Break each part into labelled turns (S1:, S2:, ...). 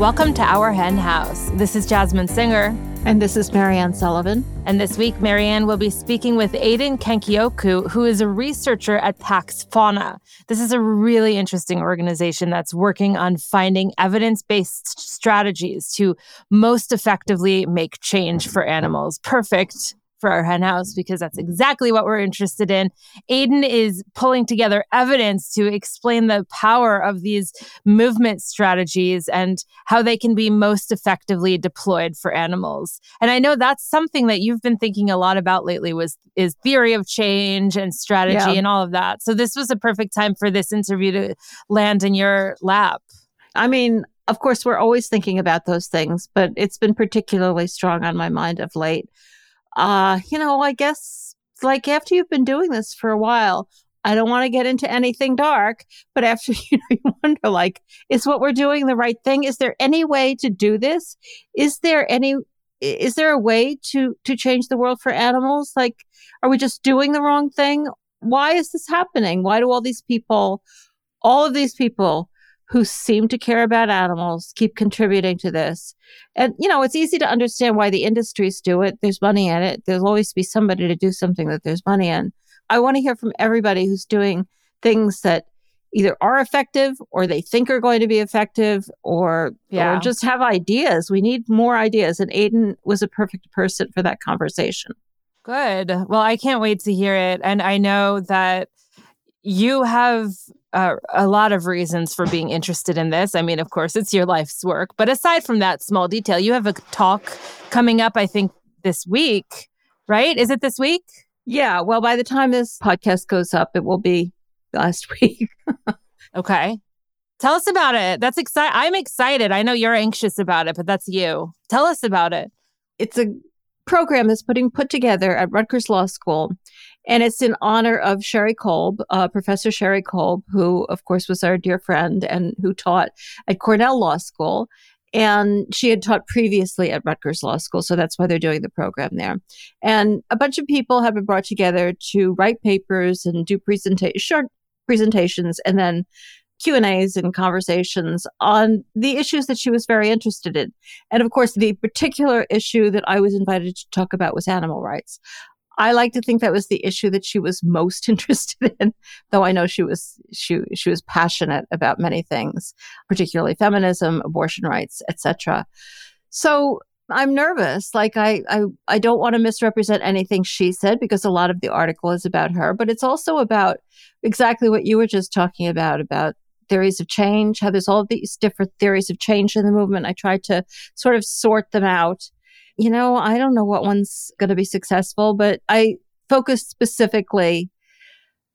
S1: Welcome to Our Hen House. This is Jasmine Singer.
S2: And this is Marianne Sullivan.
S1: And this week, Marianne will be speaking with Aidan Kankyoku, who is a researcher at Pax Fauna. This is a really interesting organization that's working on finding evidence based strategies to most effectively make change for animals. Perfect for our hen house because that's exactly what we're interested in. Aidan is pulling together evidence to explain the power of these movement strategies and how they can be most effectively deployed for animals. And I know that's something that you've been thinking a lot about lately was is theory of change and strategy yeah. and all of that. So this was a perfect time for this interview to land in your lap.
S2: I mean, of course, we're always thinking about those things, but it's been particularly strong on my mind of late uh, you know, I guess like after you've been doing this for a while, I don't want to get into anything dark, but after you know, you wonder like, is what we're doing the right thing? Is there any way to do this? Is there any is there a way to to change the world for animals? Like, are we just doing the wrong thing? Why is this happening? Why do all these people, all of these people who seem to care about animals keep contributing to this. And, you know, it's easy to understand why the industries do it. There's money in it. There'll always be somebody to do something that there's money in. I want to hear from everybody who's doing things that either are effective or they think are going to be effective or, yeah. or just have ideas. We need more ideas. And Aidan was a perfect person for that conversation.
S1: Good. Well, I can't wait to hear it. And I know that you have uh, a lot of reasons for being interested in this. I mean, of course, it's your life's work. But aside from that small detail, you have a talk coming up, I think, this week, right? Is it this week?
S2: Yeah. Well, by the time this podcast goes up, it will be last week.
S1: okay. Tell us about it. That's exciting. I'm excited. I know you're anxious about it, but that's you. Tell us about it.
S2: It's a program that's putting put together at Rutgers Law School and it's in honor of Sherry Colb, uh, Professor Sherry Colb, who, of course, was our dear friend and who taught at Cornell Law School. And she had taught previously at Rutgers Law School, so that's why they're doing the program there. And a bunch of people have been brought together to write papers and do presenta- short presentations, and then Q and A's and conversations on the issues that she was very interested in. And of course, the particular issue that I was invited to talk about was animal rights. I like to think that was the issue that she was most interested in, though I know she was she she was passionate about many things, particularly feminism, abortion rights, etc. So I'm nervous. Like I, I I don't want to misrepresent anything she said because a lot of the article is about her, but it's also about exactly what you were just talking about about theories of change, how there's all these different theories of change in the movement. I tried to sort of sort them out you know, I don't know what one's going to be successful, but I focused specifically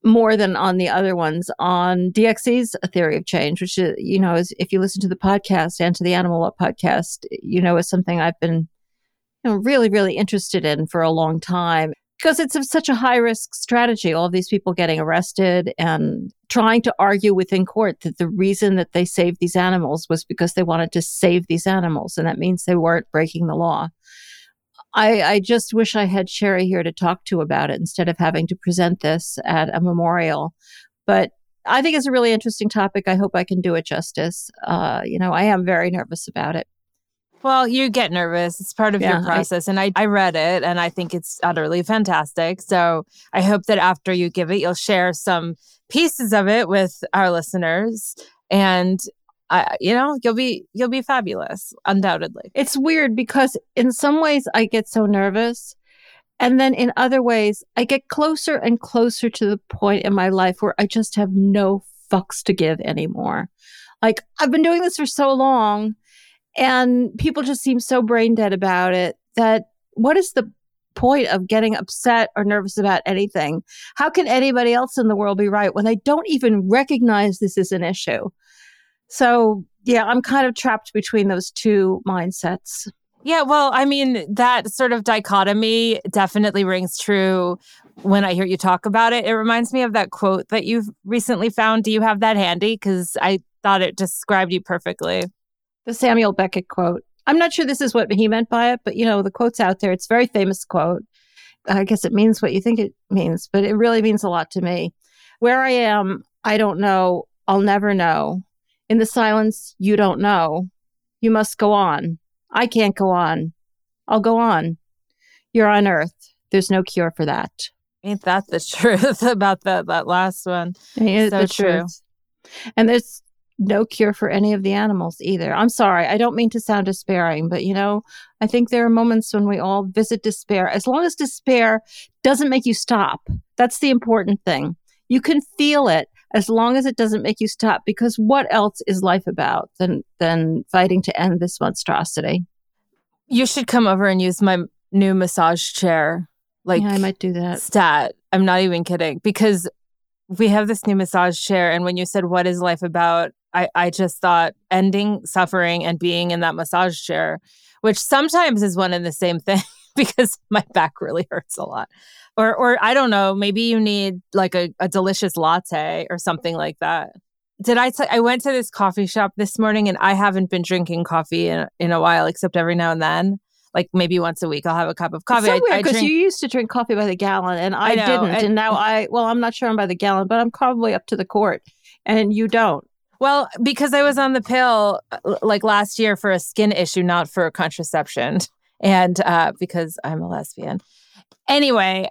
S2: more than on the other ones. On DXE's theory of change, which, is, you know, is if you listen to the podcast and to the Animal Law podcast, you know, is something I've been you know, really, really interested in for a long time because it's such a high risk strategy. All these people getting arrested and trying to argue within court that the reason that they saved these animals was because they wanted to save these animals. And that means they weren't breaking the law. I, I just wish I had Sherry here to talk to about it instead of having to present this at a memorial. But I think it's a really interesting topic. I hope I can do it justice. Uh, you know, I am very nervous about it.
S1: Well, you get nervous. It's part of yeah, your process. I, and I, I read it and I think it's utterly fantastic. So I hope that after you give it, you'll share some pieces of it with our listeners. And I, you know, you'll be you'll be fabulous, undoubtedly.
S2: It's weird because in some ways I get so nervous. And then in other ways, I get closer and closer to the point in my life where I just have no fucks to give anymore. Like I've been doing this for so long and people just seem so brain dead about it that what is the point of getting upset or nervous about anything? How can anybody else in the world be right when they don't even recognize this is an issue? So, yeah, I'm kind of trapped between those two mindsets.
S1: Yeah, well, I mean, that sort of dichotomy definitely rings true when I hear you talk about it. It reminds me of that quote that you've recently found. Do you have that handy? Because I thought it described you perfectly
S2: the Samuel Beckett quote. I'm not sure this is what he meant by it, but you know, the quote's out there. It's a very famous quote. I guess it means what you think it means, but it really means a lot to me. Where I am, I don't know. I'll never know. In the silence, you don't know. You must go on. I can't go on. I'll go on. You're on Earth. There's no cure for that.
S1: Ain't that the truth about that that last one?
S2: Ain't
S1: so
S2: the
S1: true.
S2: truth. And there's no cure for any of the animals either. I'm sorry. I don't mean to sound despairing, but you know, I think there are moments when we all visit despair. As long as despair doesn't make you stop, that's the important thing. You can feel it as long as it doesn't make you stop because what else is life about than than fighting to end this monstrosity?
S1: You should come over and use my new massage chair. Like
S2: yeah, I might do that.
S1: Stat. I'm not even kidding because we have this new massage chair and when you said what is life about, I, I just thought ending suffering and being in that massage chair, which sometimes is one and the same thing because my back really hurts a lot. Or, or I don't know, maybe you need like a, a delicious latte or something like that. Did I? T- I went to this coffee shop this morning and I haven't been drinking coffee in, in a while, except every now and then. Like maybe once a week, I'll have a cup of coffee.
S2: It's so weird because
S1: drink-
S2: you used to drink coffee by the gallon, and I,
S1: I know,
S2: didn't, and,
S1: and-
S2: now I. Well, I'm not sure I'm by the gallon, but I'm probably up to the court, and you don't.
S1: Well, because I was on the pill uh, like last year for a skin issue, not for contraception, and uh, because I'm a lesbian. Anyway,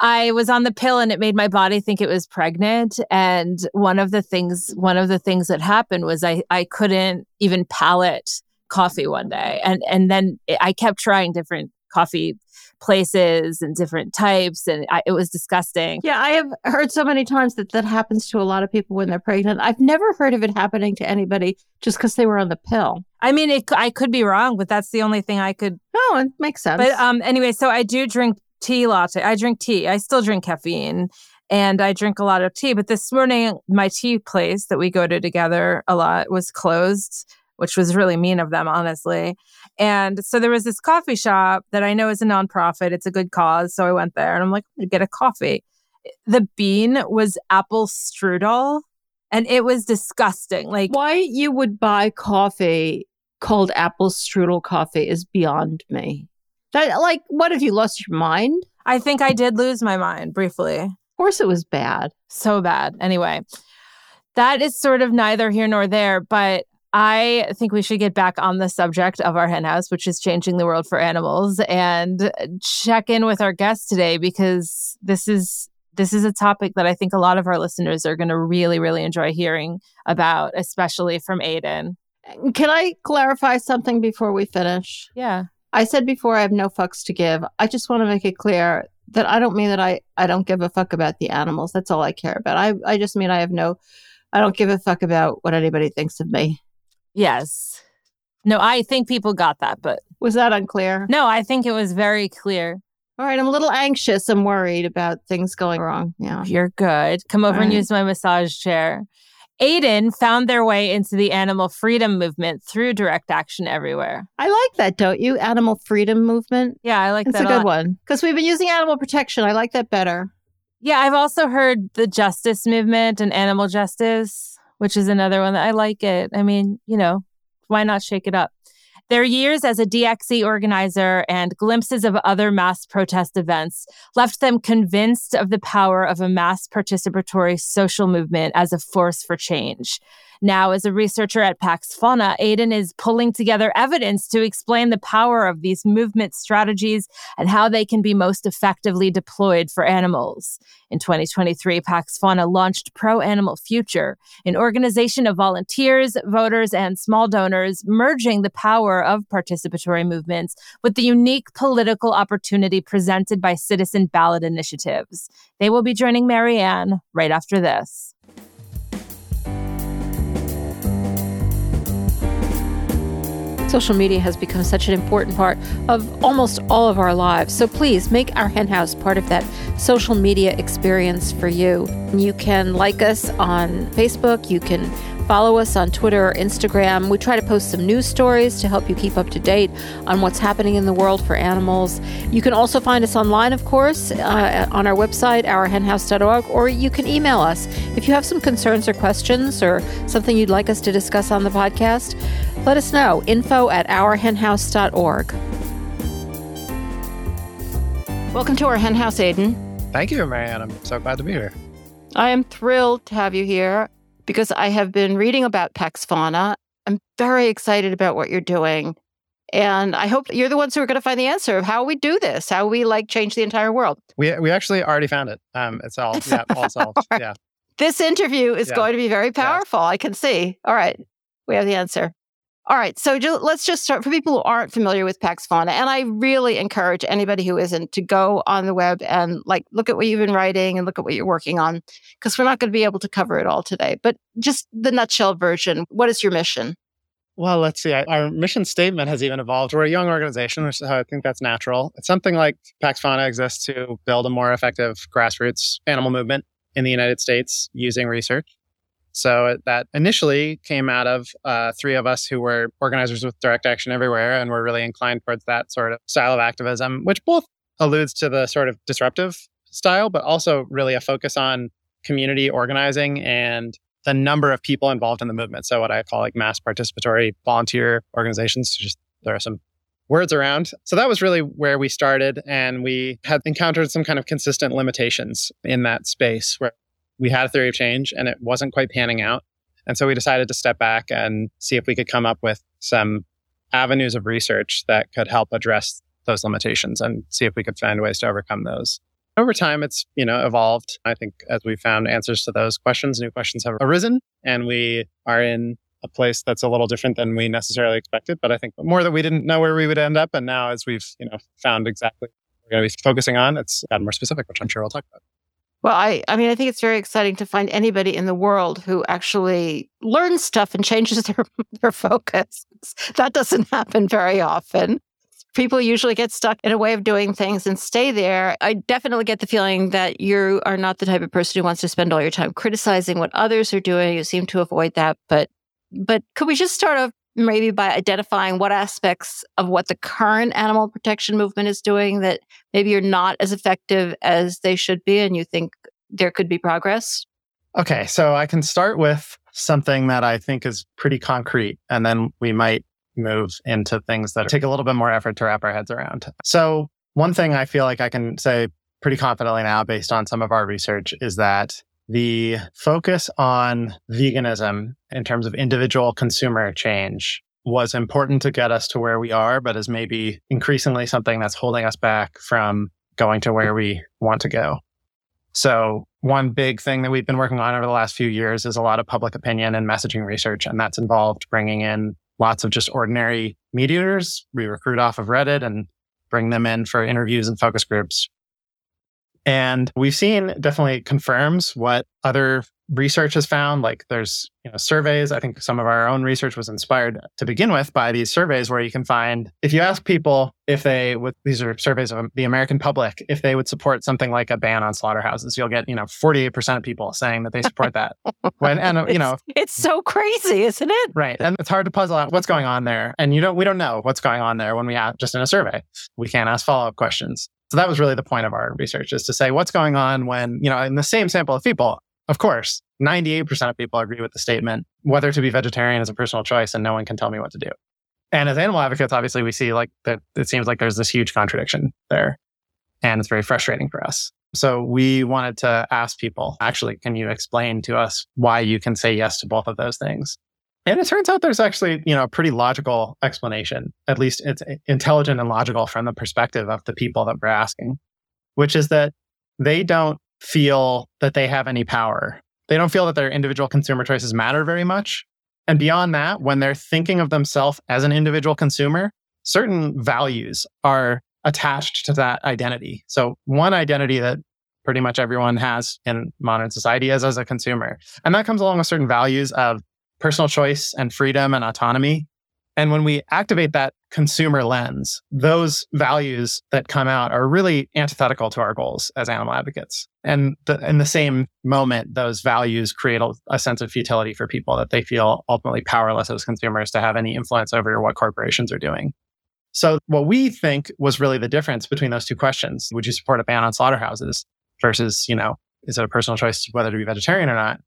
S1: I was on the pill and it made my body think it was pregnant. And one of the things, one of the things that happened was I I couldn't even palate coffee one day, and and then I kept trying different coffee places and different types, and I, it was disgusting.
S2: Yeah, I have heard so many times that that happens to a lot of people when they're pregnant. I've never heard of it happening to anybody just because they were on the pill.
S1: I mean, it, I could be wrong, but that's the only thing I could
S2: No, it makes sense.
S1: But um, anyway, so I do drink tea latte. I drink tea. I still drink caffeine and I drink a lot of tea. But this morning, my tea place that we go to together a lot was closed, which was really mean of them, honestly. And so there was this coffee shop that I know is a nonprofit. It's a good cause. So I went there and I'm like, I'm going to get a coffee. The bean was apple strudel and it was disgusting. Like,
S2: Why you would buy coffee called apple strudel coffee is beyond me. That like, what have you lost your mind?
S1: I think I did lose my mind briefly.
S2: Of course, it was bad.
S1: so bad. Anyway, that is sort of neither here nor there, but I think we should get back on the subject of our henhouse, which is changing the world for animals, and check in with our guest today because this is this is a topic that I think a lot of our listeners are going to really, really enjoy hearing about, especially from Aidan.
S2: Can I clarify something before we finish?
S1: Yeah.
S2: I said before I have no fucks to give. I just want to make it clear that I don't mean that I, I don't give a fuck about the animals. That's all I care about. I, I just mean I have no, I don't give a fuck about what anybody thinks of me.
S1: Yes. No, I think people got that, but
S2: Was that unclear?
S1: no, I think it was very clear.
S2: All right. I'm a little anxious. I'm worried about things going wrong. Yeah.
S1: You're good. Come over and use my massage chair. Aidan found their way into the animal freedom movement through direct action everywhere.
S2: I like that, don't you? Animal freedom movement.
S1: Yeah, I like that.
S2: That's
S1: that
S2: a good one. Because we've been using animal protection. I like that better.
S1: Yeah, I've also heard the justice movement and animal justice, which is another one that I like it. I mean, you know, why not shake it up? Their years as a DXE organizer and glimpses of other mass protest events left them convinced of the power of a mass participatory social movement as a force for change. Now, as a researcher at Pax Fauna, Aidan is pulling together evidence to explain the power of these movement strategies and how they can be most effectively deployed for animals. In 2023, Pax Fauna launched Pro Animal Future, an organization of volunteers, voters, and small donors, merging the power of participatory movements with the unique political opportunity presented by citizen ballot initiatives. They will be joining Marianne right after this.
S2: Social media has become such an important part of almost all of our lives. So please make our hen house part of that social media experience for you. You can like us on Facebook, you can follow us on Twitter or Instagram. We try to post some news stories to help you keep up to date on what's happening in the world for animals. You can also find us online, of course, uh, on our website, ourhenhouse.org, or you can email us if you have some concerns or questions or something you'd like us to discuss on the podcast. Let us know. Info at ourhenhouse.org. Welcome to our hen house, Aidan.
S3: Thank you, Marianne. I'm so glad to be here.
S2: I am thrilled to have you here because I have been reading about Pax Fauna. I'm very excited about what you're doing. And I hope you're the ones who are going to find the answer of how we do this, how we like change the entire world.
S3: We we actually already found it. Um, it's all yeah, all solved. Yeah.
S2: This interview is yeah. going to be very powerful. Yeah. I can see. All right, we have the answer. All right, so let's just start for people who aren't familiar with Pax Fauna, and I really encourage anybody who isn't to go on the web and like look at what you've been writing and look at what you're working on, because we're not going to be able to cover it all today. But just the nutshell version. What is your mission?
S3: Well, let's see. Our mission statement has even evolved. We're a young organization, so I think that's natural. It's something like Pax Fauna exists to build a more effective grassroots animal movement in the United States using research. So that initially came out of uh, three of us who were organizers with Direct Action Everywhere and were really inclined towards that sort of style of activism, which both alludes to the sort of disruptive style, but also really a focus on community organizing and the number of people involved in the movement. So what I call like mass participatory volunteer organizations. Just there are some words around. So that was really where we started. And we had encountered some kind of consistent limitations in that space where we had a theory of change and it wasn't quite panning out. And so we decided to step back and see if we could come up with some avenues of research that could help address those limitations and see if we could find ways to overcome those. Over time it's you know evolved. I think as we found answers to those questions new questions have arisen and we are in a place that's a little different than we necessarily expected but i think more that we didn't know where we would end up. And now as we've you know found exactly we're going to be focusing on it's gotten more specific which i'm sure we'll talk about
S2: well, I, I mean, I think it's very exciting to find anybody in the world who actually learns stuff and changes their, their focus. That doesn't happen very often people usually get stuck in a way of doing things and stay there. I definitely get the feeling that you are not the type of person who wants to spend all your time criticizing what others are doing. You seem to avoid that, but but could we just start off maybe by identifying what aspects of what the current animal protection movement is doing that maybe you're not as effective as they should be and you think there could be progress?
S3: Okay, so I can start with something that I think is pretty concrete and then we might move into things that take a little bit more effort to wrap our heads around. So, one thing I feel like I can say pretty confidently now, based on some of our research, is that the focus on veganism in terms of individual consumer change was important to get us to where we are, but is maybe increasingly something that's holding us back from going to where we want to go. So, one big thing that we've been working on over the last few years is a lot of public opinion and messaging research, and that's involved bringing in lots of just ordinary meat eaters. We recruit off of Reddit and bring them in for interviews and focus groups. And we've seen definitely confirms what other research has found. Like there's you know surveys. I think some of our own research was inspired to begin with by these surveys where you can find if you ask people if they would these are surveys of the American public if they would support something like a ban on slaughterhouses, you'll get you know 48% of people saying that they support that. when and you know
S2: it's so crazy, isn't it?
S3: Right, and it's hard to puzzle out what's going on there, and you don't we don't know what's going on there when we ask just in a survey. We can't ask follow up questions. So that was really the point of our research is to say what's going on when, you know, in the same sample of people, of course, 98% of people agree with the statement, whether to be vegetarian is a personal choice and no one can tell me what to do. And as animal advocates, obviously we see like that it seems like there's this huge contradiction there. And it's very frustrating for us. So we wanted to ask people, actually, can you explain to us why you can say yes to both of those things? And it turns out there's actually, you know, a pretty logical explanation. At least it's intelligent and logical from the perspective of the people that we're asking, which is that they don't feel that they have any power. They don't feel that their individual consumer choices matter very much. And beyond that, when they're thinking of themselves as an individual consumer, certain values are attached to that identity. So one identity that pretty much everyone has in modern society is as a consumer. And that comes along with certain values of personal choice and freedom and autonomy. And when we activate that consumer lens, those values that come out are really antithetical to our goals as animal advocates. And the, in the same moment, those values create a, a, sense of futility for people that they feel ultimately powerless as consumers to have any influence over what corporations are doing. So, what we think was really the difference between those two questions would you support a ban on slaughterhouses versus, you know, is it a personal choice whether to be vegetarian or not?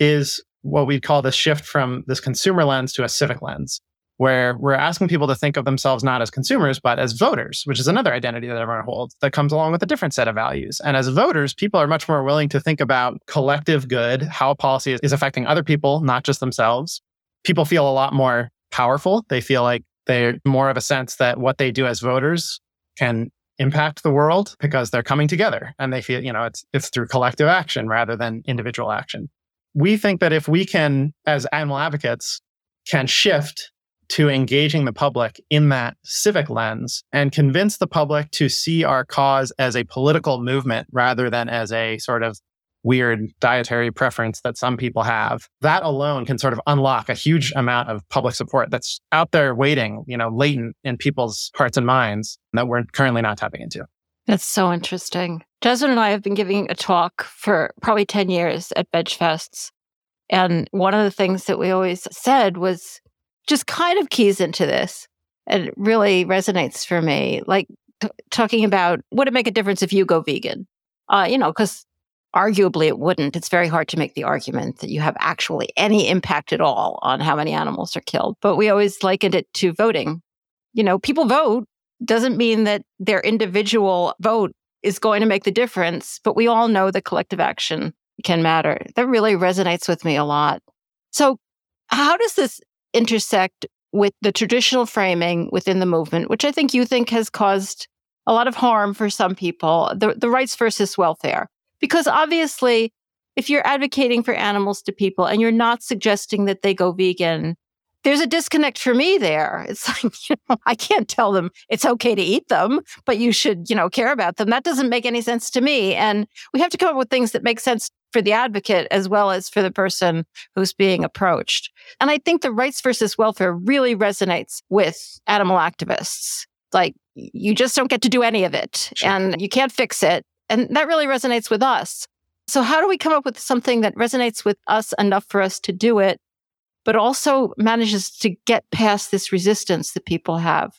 S3: Is what we'd call the shift from this consumer lens to a civic lens, where we're asking people to think of themselves not as consumers, but as voters, which is another identity that everyone holds that comes along with a different set of values. And as voters, people are much more willing to think about collective good, how policy is affecting other people, not just themselves, people feel a lot more powerful. They feel like they're more of a sense that what they do as voters can impact the world because they're coming together and they feel, you know, it's it's through collective action rather than individual action. We think that if we can as animal advocates can shift to engaging the public in that civic lens and convince the public to see our cause as a political movement rather than as a sort of weird dietary preference that some people have. That alone can sort of unlock a huge amount of public support that's out there waiting, you know, latent in people's hearts and minds that we're currently not tapping into.
S2: That's so interesting. Jasmine and I have been giving a talk for probably 10 years at VegFests. And one of the things that we always said was just kind of keys into this. And it really resonates for me. Like t- talking about would it make a difference if you go vegan? Uh, you know, because arguably it wouldn't. It's very hard to make the argument that you have actually any impact at all on how many animals are killed. But we always likened it to voting. You know, people vote doesn't mean that their individual vote is going to make the difference, but we all know that collective action can matter. That really resonates with me a lot. So, how does this intersect with the traditional framing within the movement, which I think you think has caused a lot of harm for some people, the, the rights versus welfare? Because obviously, if you're advocating for animals to people and you're not suggesting that they go vegan, there's a disconnect for me there. It's like, you know, I can't tell them it's okay to eat them, but you should, you know, care about them. That doesn't make any sense to me. And we have to come up with things that make sense for the advocate as well as for the person who's being approached. And I think the rights versus welfare really resonates with animal activists. Like, you just don't get to do any of it sure. and you can't fix it. And that really resonates with us. So, how do we come up with something that resonates with us enough for us to do it, but also manages to get past this resistance that people have?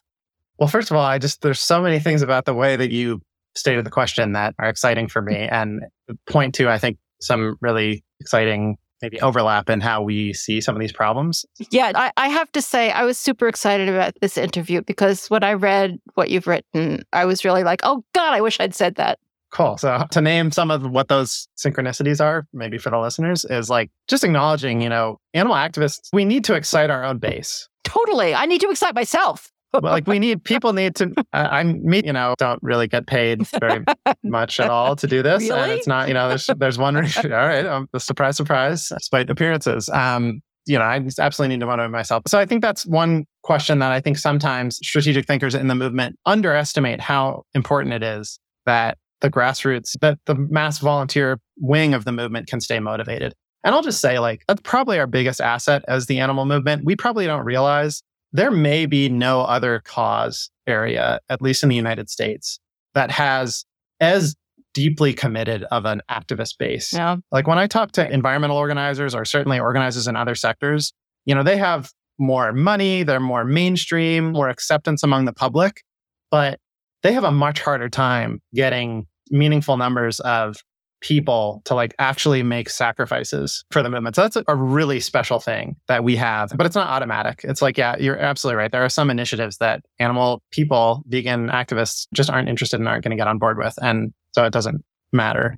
S3: Well, first of all, I just, there's so many things about the way that you stated the question that are exciting for me and point to, I think, some really exciting maybe overlap in how we see some of these problems.
S2: Yeah, I, I, have to say, I was super excited about this interview because when I read what you've written, I was really like, oh God, I wish I'd said that.
S3: Cool. So to name some of what those synchronicities are, maybe for the listeners, is like just acknowledging, you know, animal activists, we need to excite our own base.
S2: Totally. I need to excite myself.
S3: well, like we need people need to. Uh, I'm me, you know, don't really get paid very much at all to do this,
S2: really?
S3: and it's not, you know, there's there's one. all right, um, the surprise, surprise, despite appearances. Um, you know, I absolutely need to motivate myself. So I think that's one question that I think sometimes strategic thinkers in the movement underestimate how important it is that the grassroots, that the mass volunteer wing of the movement can stay motivated. And I'll just say, like, that's probably our biggest asset as the animal movement. We probably don't realize there may be no other cause area, at least in the United States, that has as deeply committed of an activist base.
S2: Yeah.
S3: Like when I talk to environmental organizers or certainly organizers in other sectors, you know, they have more money, they're more mainstream, more acceptance among the public, but they have a much harder time getting meaningful numbers of people to like actually make sacrifices for the movement. So that's a really special thing that we have, but it's not automatic. It's like, yeah, you're absolutely right. There are some initiatives that animal people, vegan activists just aren't interested and aren't going to get on board with. And so it doesn't matter.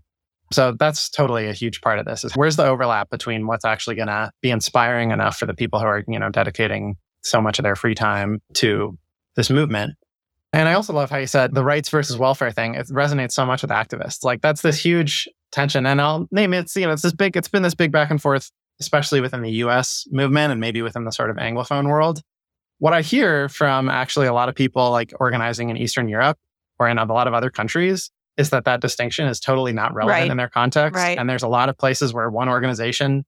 S3: So that's totally a huge part of this is where's the overlap between what's actually going to be inspiring enough for the people who are, you know, dedicating so much of their free time to this movement and I also love how you said the rights versus welfare thing. It resonates so much with activists. Like that's this huge tension. And I'll name it, it's, you know, it's this big, it's been this big back and forth, especially within the US movement and maybe within the sort of Anglophone world. What I hear from actually a lot of people like organizing in Eastern Europe or in a lot of other countries is that that distinction is totally not relevant
S2: right.
S3: in their context.
S2: Right.
S3: And there's a lot of places where one organization,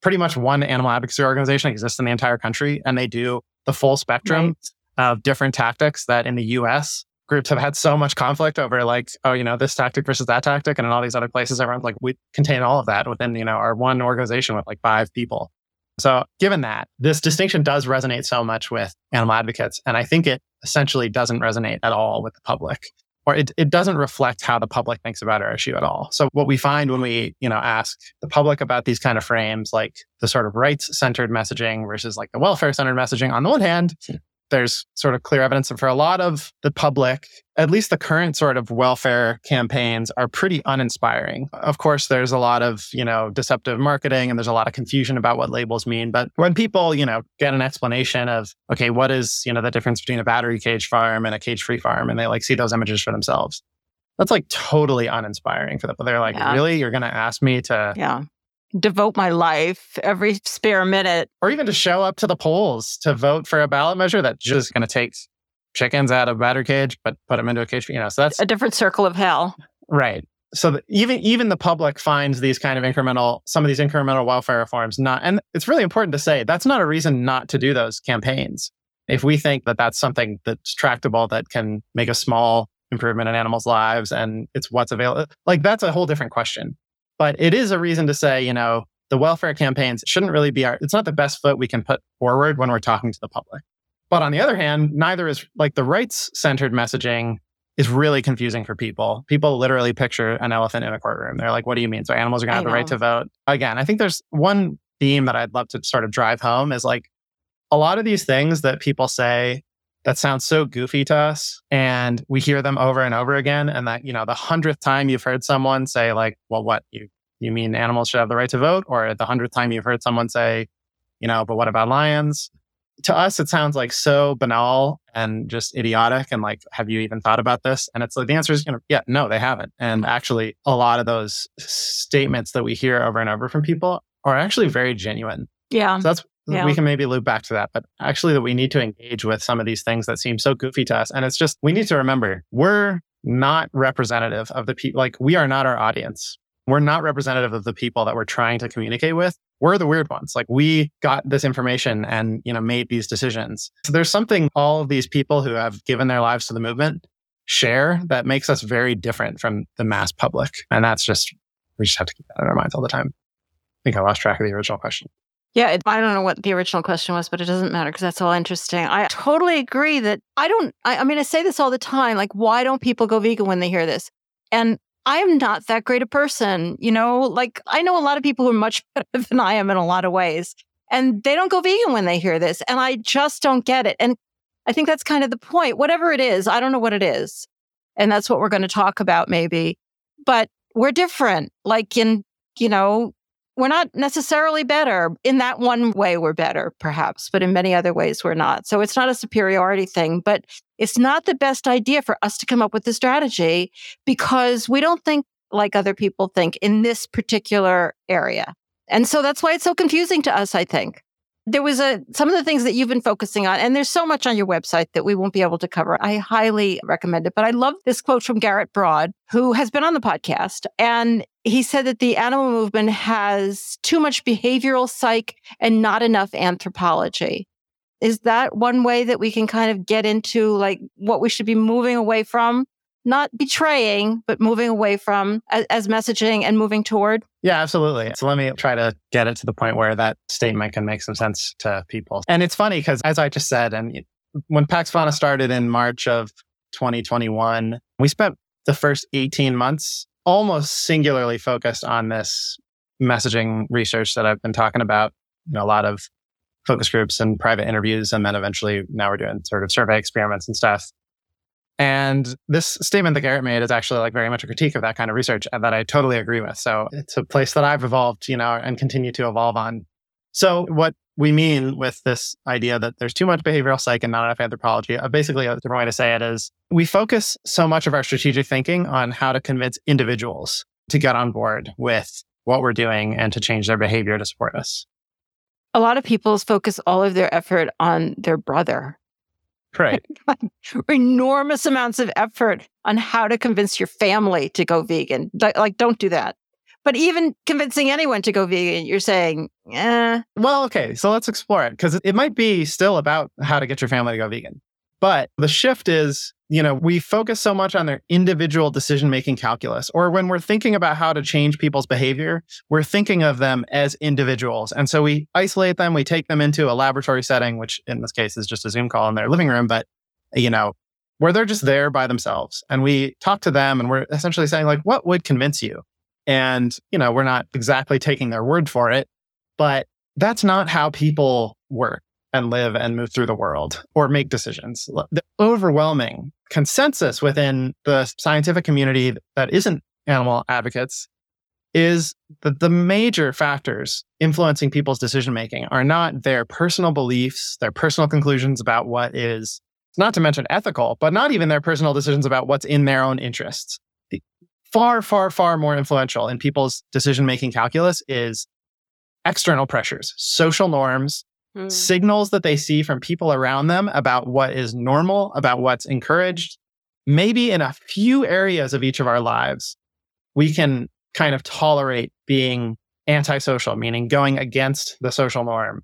S3: pretty much one animal advocacy organization exists in the entire country and they do the full spectrum right of different tactics that in the US groups have had so much conflict over like, oh, you know, this tactic versus that tactic. And in all these other places, everyone's like, we contain all of that within, you know, our one organization with like five people. So given that, this distinction does resonate so much with animal advocates. And I think it essentially doesn't resonate at all with the public. Or it, it doesn't reflect how the public thinks about our issue at all. So what we find when we, you know, ask the public about these kind of frames, like the sort of rights centered messaging versus like the welfare centered messaging, on the one hand, hmm. There's sort of clear evidence and for a lot of the public at least the current sort of welfare campaigns are pretty uninspiring of course there's a lot of you know deceptive marketing and there's a lot of confusion about what labels mean but when people you know get an explanation of okay what is you know the difference between a battery cage farm and a cage free farm and they like see those images for themselves that's like totally uninspiring for them they're like
S2: Yeah.
S3: really you're going to ask me to
S2: Yeah. Devote my life every spare minute.
S3: or even to show up to the polls to vote for a ballot measure that's just going to take chickens out of battery cage, but put them into a cage. You know, so that's
S2: A different circle of hell.
S3: right. So that even even the public finds these kind of incremental, some of these incremental welfare reforms not, and it's really important to say that's not a reason not to do those campaigns. If we think that that's something that's tractable that can make a small improvement in animals' lives and it's what's available, like that's a whole different question. But it is a reason to say, you know, the welfare campaigns shouldn't really be our, it's not the best foot we can put forward when we're talking to the public. But on the other hand, neither is like the rights centered messaging is really confusing for people. People literally picture an elephant in a courtroom. They're like, what do you mean? So animals are going to have the right to vote? Again, I think there's one theme that I'd love to sort of drive home is like a lot of these things that people say that sounds so goofy to us and we hear them over and over again and that you know the hundredth time you've heard someone say like well what you you mean animals should have the right to vote? or the hundredth time you've heard someone say you know but what about lions? To us it sounds like so banal and just idiotic and like have you even thought about this? And it's like the answer is you know yeah no they haven't. And actually a lot of those statements that we hear over and over from people are actually very genuine.
S2: Yeah.
S3: so that's
S2: Yeah.
S3: we can maybe loop back to that, but actually that we need to engage with some of these things that seem so goofy to us. And it's just we need to remember we're not representative of the people like we are not our audience. We're not representative of the people that we're trying to communicate with. We're the weird ones. Like we got this information and, you know, made these decisions. So there's something all of these people who have given their lives to the movement share that makes us very different from the mass public. And that's just we just have to keep that in our minds all the time. I think I lost track of the original question.
S2: Yeah, it, I don't know what the original question was, but it doesn't matter because that's all interesting. I totally agree that I don't, I, I mean, I say this all the time like, why don't people go vegan when they hear this? And I'm not that great a person, you know, like I know a lot of people who are much better than I am in a lot of ways, and they don't go vegan when they hear this. And I just don't get it. And I think that's kind of the point. Whatever it is, I don't know what it is. And that's what we're going to talk about maybe. But we're different. Like in, you know, we're not necessarily better. In that one way, we're better, perhaps, but in many other ways, we're not. So it's not a superiority thing, but it's not the best idea for us to come up with the strategy because we don't think like other people think in this particular area. And so that's why it's so confusing to us, I think. There was a some of the things that you've been focusing on, and there's so much on your website that we won't be able to cover. I highly recommend it. But I love this quote from Garrett Broad, who has been on the podcast. And he said that the animal movement has too much behavioral psych and not enough anthropology. Is that one way that we can kind of get into like what we should be moving away from? Not betraying, but moving away from as, as messaging and moving toward.
S3: Yeah, absolutely. So let me try to get it to the point where that statement can make some sense to people. And it's funny because, as I just said, and when Pax Fauna started in March of 2021, we spent the first 18 months almost singularly focused on this messaging research that I've been talking about. You know, a lot of focus groups and private interviews, and then eventually now we're doing sort of survey experiments and stuff. And this statement that Garrett made is actually like very much a critique of that kind of research and that I totally agree with. So it's a place that I've evolved, you know, and continue to evolve on. So what we mean with this idea that there's too much behavioral psych and not enough anthropology, uh, basically a different way to say it is we focus so much of our strategic thinking on how to convince individuals to get on board with what we're doing and to change their behavior to support us.
S2: A lot of people focus all of their effort on their brother.
S3: Right.
S2: Enormous amounts of effort on how to convince your family to go vegan. Like, like, don't do that. But even convincing anyone to go vegan, you're saying, eh,
S3: Well, okay. So let's explore it because it might be still about how to get your family to go vegan. But the shift is, you know, we focus so much on their individual decision making calculus, or when we're thinking about how to change people's behavior, we're thinking of them as individuals. And so we isolate them, we take them into a laboratory setting, which in this case is just a Zoom call in their living room, but, you know, where they're just there by themselves. And we talk to them and we're essentially saying, like, what would convince you? And, you know, we're not exactly taking their word for it, but that's not how people work. And live and move through the world or make decisions. The overwhelming consensus within the scientific community that isn't animal advocates is that the major factors influencing people's decision making are not their personal beliefs, their personal conclusions about what is, not to mention ethical, but not even their personal decisions about what's in their own interests. The far, far, far more influential in people's decision making calculus is external pressures, social norms, mm. signals that they see from people around them about what is normal, about what's encouraged. Maybe in a few areas of each of our lives, we can kind of tolerate being antisocial, meaning going against the social norm.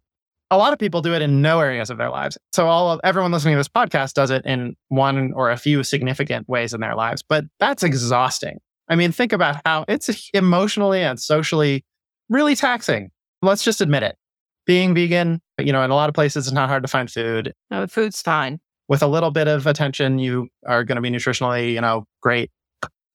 S3: A lot of people do it in no areas of their lives. So all of everyone listening to this podcast does it in one or a few significant ways in their lives, but that's exhausting. I mean, think about how it's emotionally and socially really taxing. Let's just admit it. Being vegan, you know, in a lot of places, it's not hard to find food.
S2: No, food's fine.
S3: With a little bit of attention, you are going to be nutritionally, you know, great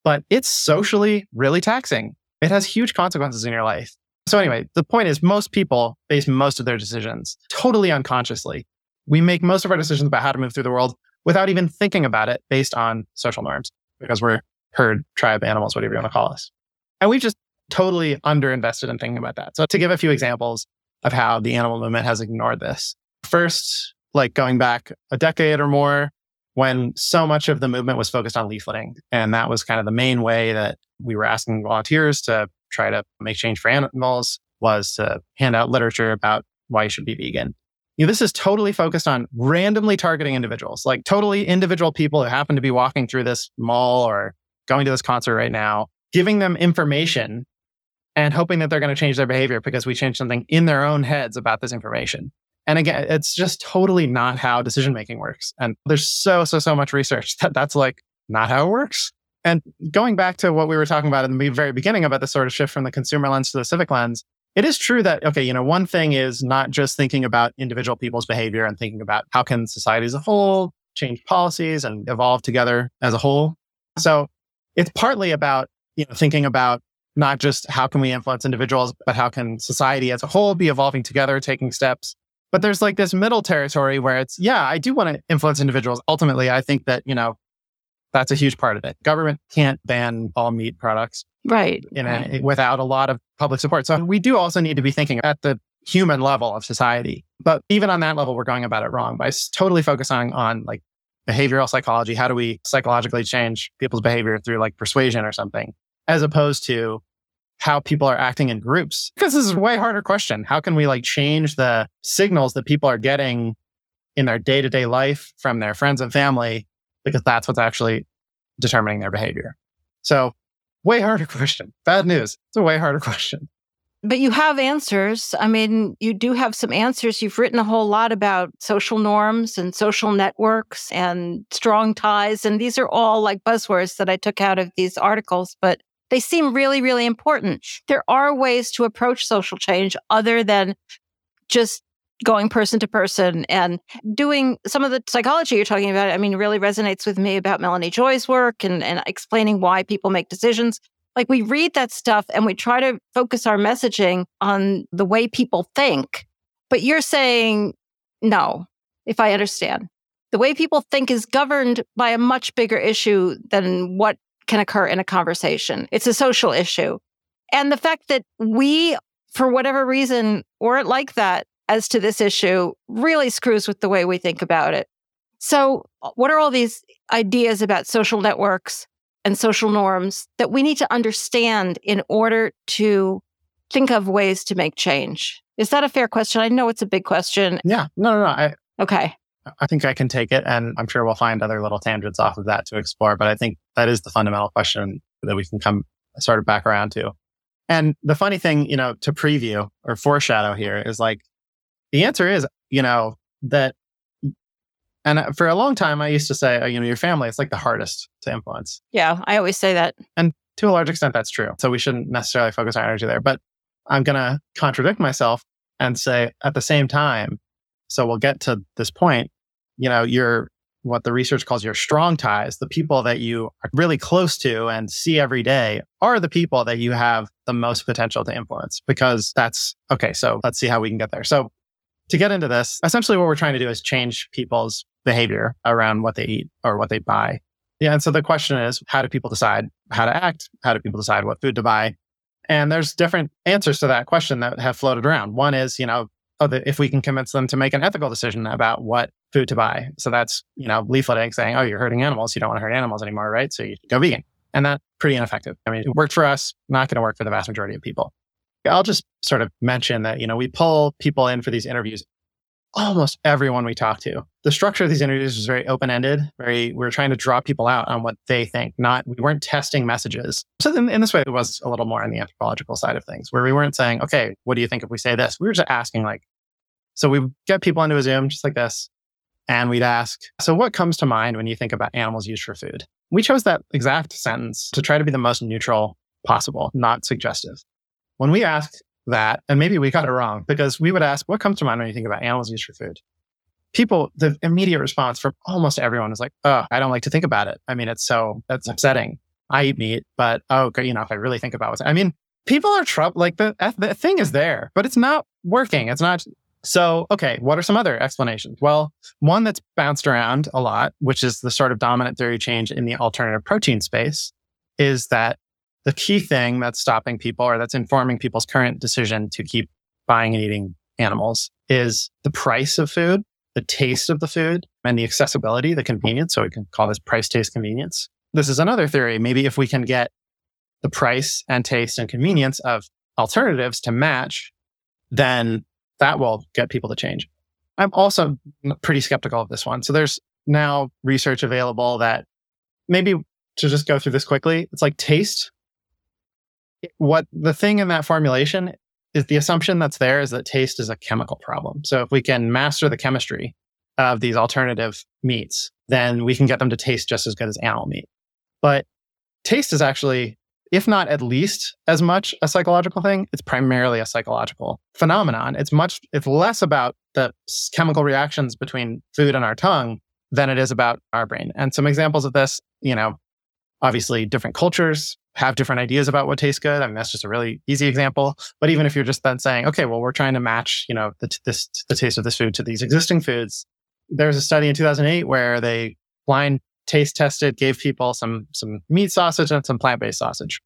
S3: but it's socially really taxing. It has huge consequences in your life. So, anyway, the point is, most people base most of their decisions totally unconsciously. We make most of our decisions about how to move through the world without even thinking about it based on social norms because we're herd, tribe, animals, whatever you want to call us. And we've just totally underinvested in thinking about that. So, to give a few examples of how the animal movement has ignored this. First, like going back a decade or more, when so much of the movement was focused on leafleting. And that was kind of the main way that we were asking volunteers to try to make change for animals was to hand out literature about why you should be vegan. You know, this is totally focused on randomly targeting individuals, like totally individual people who happen to be walking through this mall or going to this concert right now, giving them information and hoping that they're going to change their behavior because we changed something in their own heads about this information. And again, it's just totally not how decision making works. And there's so, so, so much research that that's like not how it works. And going back to what we were talking about in the very beginning about the sort of shift from the consumer lens to the civic lens, it is true that, okay, you know, one thing is not just thinking about individual people's behavior and thinking about how can society as a whole change policies and evolve together as a whole. So it's partly about, you know, thinking about not just how can we influence individuals, but how can society as a whole be evolving together, taking steps but there's like this middle territory where it's, yeah, I do want to influence individuals. Ultimately, I think that, you know, that's a huge part of it. Government can't ban all meat products.
S2: Right.
S3: In
S2: right.
S3: Without a lot of public support. So we do also need to be thinking at the human level of society. But even on that level, we're going about it wrong by totally focusing on like behavioral psychology. How do we psychologically change people's behavior through like persuasion or something, as opposed to how people are acting in groups? Because this is a way harder question. How can we like change the signals that people are getting in their day to day life from their friends and family? Because that's what's actually determining their behavior. So, way harder question. Bad news. It's a way harder question.
S2: But you have answers. I mean, you do have some answers. You've written a whole lot about social norms and social networks and strong ties. And these are all like buzzwords that I took out of these articles. But they seem really, really important. There are ways to approach social change other than just going person to person and doing some of the psychology you're talking about. I mean, really resonates with me about Melanie Joy's work and, and explaining why people make decisions. Like we read that stuff and we try to focus our messaging on the way people think. But you're saying, no, if I understand. The way people think is governed by a much bigger issue than what can occur in a conversation. It's a social issue. And the fact that we, for whatever reason, weren't like that as to this issue really screws with the way we think about it. So, uh, what are all these ideas about social networks and social norms that we need to understand in order to think of ways to make change? Is that a fair question? I know it's a big question.
S3: Yeah, no, no, no. I,
S2: okay.
S3: I think I can take it. And I'm sure we'll find other little tangents off of that to explore. But I think that is the fundamental question that we can come sort of back around to. And the funny thing, you know, to preview or foreshadow here is like the answer is, you know, that. And for a long time, I used to say, uh, you know, your family, it's like the hardest to influence.
S2: Yeah, I always say that.
S3: And to a large extent, that's true. So we shouldn't necessarily focus our energy there. But I'm going to contradict myself and say at the same time, so we'll get to this point you know, your what the research calls your strong ties, the people that you are really close to and see every day are the people that you have the most potential to influence because that's okay. So let's see how we can get there. So to get into this, essentially what we're trying to do is change people's behavior around what they eat or what they buy. Yeah. And so the question is, how do people decide how to act? How do people decide what food to buy? And there's different answers to that question that have floated around. One is, you know, oh, if we can convince them to make an ethical decision about what food to buy. So that's, you know, leafleting saying, oh, you're hurting animals. You don't want to hurt animals anymore, right? So you go vegan. And that's pretty ineffective. I mean, it worked for us, not going to work for the vast majority of people. I'll just sort of mention that, you know, we pull people in for these interviews almost everyone we talked to. The structure of these interviews was very open ended. Very, we are trying to draw people out on what they think. Not we weren't testing messages. So in, in, this way, it was a little more on the anthropological side of things, where we weren't saying, "Okay, what do you think if we say this?" We were just asking, like, so we get people into a Zoom just like this, and we'd ask, "So what comes to mind when you think about animals used for food?" We chose that exact sentence to try to be the most neutral possible, not suggestive. When we asked that, and maybe we got it wrong because we would ask, what comes to mind when you think about animals used for food? People, the immediate response from almost everyone is like, oh, I don't like to think about it. I mean, it's so, that's upsetting. I eat meat, but oh, you know, if I really think about it, I mean, people are trouble. Like the, the thing is there, but it's not working. It's not. So, okay, what are some other explanations? Well, one that's bounced around a lot, which is the sort of dominant theory change in the alternative protein space, is that the key thing that's stopping people or that's informing people's current decision to keep buying and eating animals is the price of food, the taste of the food, and the accessibility, the convenience. So we can call this price, taste, convenience. This is another theory. Maybe if we can get the price and taste and convenience of alternatives to match, then that will get people to change. I'm also pretty skeptical of this one. So there's now research available that maybe to just go through this quickly, it's like taste what the thing in that formulation is the assumption that's there is that taste is a chemical problem. So if we can master the chemistry of these alternative meats, then we can get them to taste just as good as animal meat. But taste is actually, if not at least as much a psychological thing, it's primarily a psychological phenomenon. It's much, it's less about the chemical reactions between food and our tongue than it is about our brain. And some examples of this, you know, obviously different cultures have different ideas about what tastes good. I mean, that's just a really easy example. But even if you're just then saying, okay, well, we're trying to match, you know, the, t- this, the taste of this food to these existing foods. There was a study in 2008 where they blind taste tested, gave people some, some meat sausage and some plant-based sausage.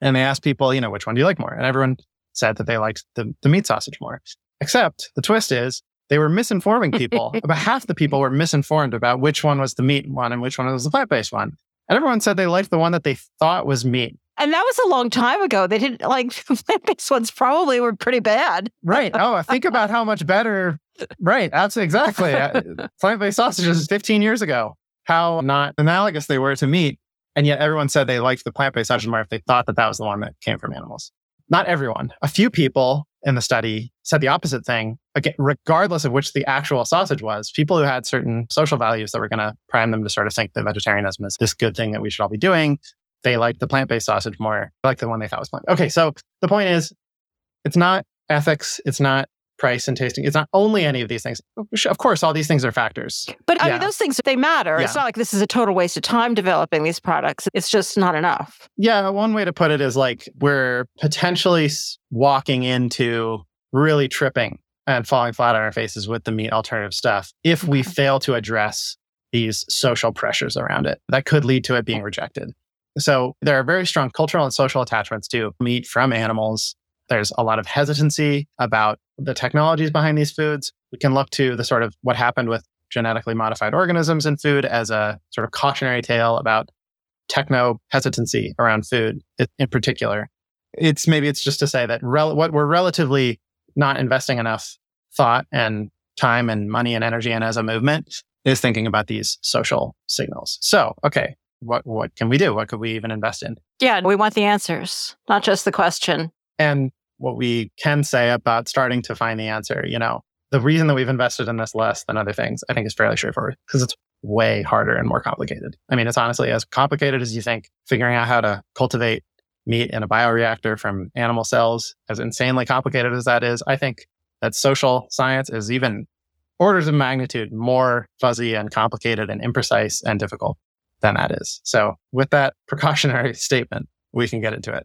S3: And they asked people, you know, which one do you like more? And everyone said that they liked the, the meat sausage more. Except the twist is they were misinforming people. about half the people were misinformed about which one was the meat one and which one was the plant-based one. And everyone said they liked the one that they thought was meat.
S2: And that was a long time ago. They didn't like plant based ones, probably were pretty bad.
S3: Right. Oh, think about how much better. Right. That's exactly. Uh, plant based sausages 15 years ago, how not analogous they were to meat. And yet everyone said they liked the plant based sausage more if they thought that that was the one that came from animals. Not everyone. A few people in the study said the opposite thing, again, regardless of which the actual sausage was. People who had certain social values that were going to prime them to sort of think that vegetarianism is this good thing that we should all be doing. They liked the plant based sausage more, like the one they thought was plant. Okay, so the point is, it's not ethics, it's not price and tasting. It's not only any of these things. Oh, of course, all these things are factors.
S2: But I yeah. mean, those things, they matter. Yeah. It's not like this is a total waste of time developing these products. It's just not enough.
S3: Yeah. One way to put it is like we're potentially walking into really tripping and falling flat on our faces with the meat alternative stuff if we fail to address these social pressures around it that could lead to it being rejected. So there are very strong cultural and social attachments to meat from animals there's a lot of hesitancy about the technologies behind these foods. We can look to the sort of what happened with genetically modified organisms in food as a sort of cautionary tale about techno hesitancy around food in particular. It's maybe it's just to say that rel- what we're relatively not investing enough thought and time and money and energy in as a movement is thinking about these social signals. So, okay, what what can we do? What could we even invest in?
S2: Yeah, we want the answers, not just the question.
S3: And what we can say about starting to find the answer. You know, the reason that we've invested in this less than other things, I think is fairly straightforward because it's way harder and more complicated. I mean, it's honestly as complicated as you think. Figuring out how to cultivate meat in a bioreactor from animal cells, as insanely complicated as that is, I think that social science is even orders of magnitude more fuzzy and complicated and imprecise and difficult than that is. So, with that precautionary statement, we can get into it.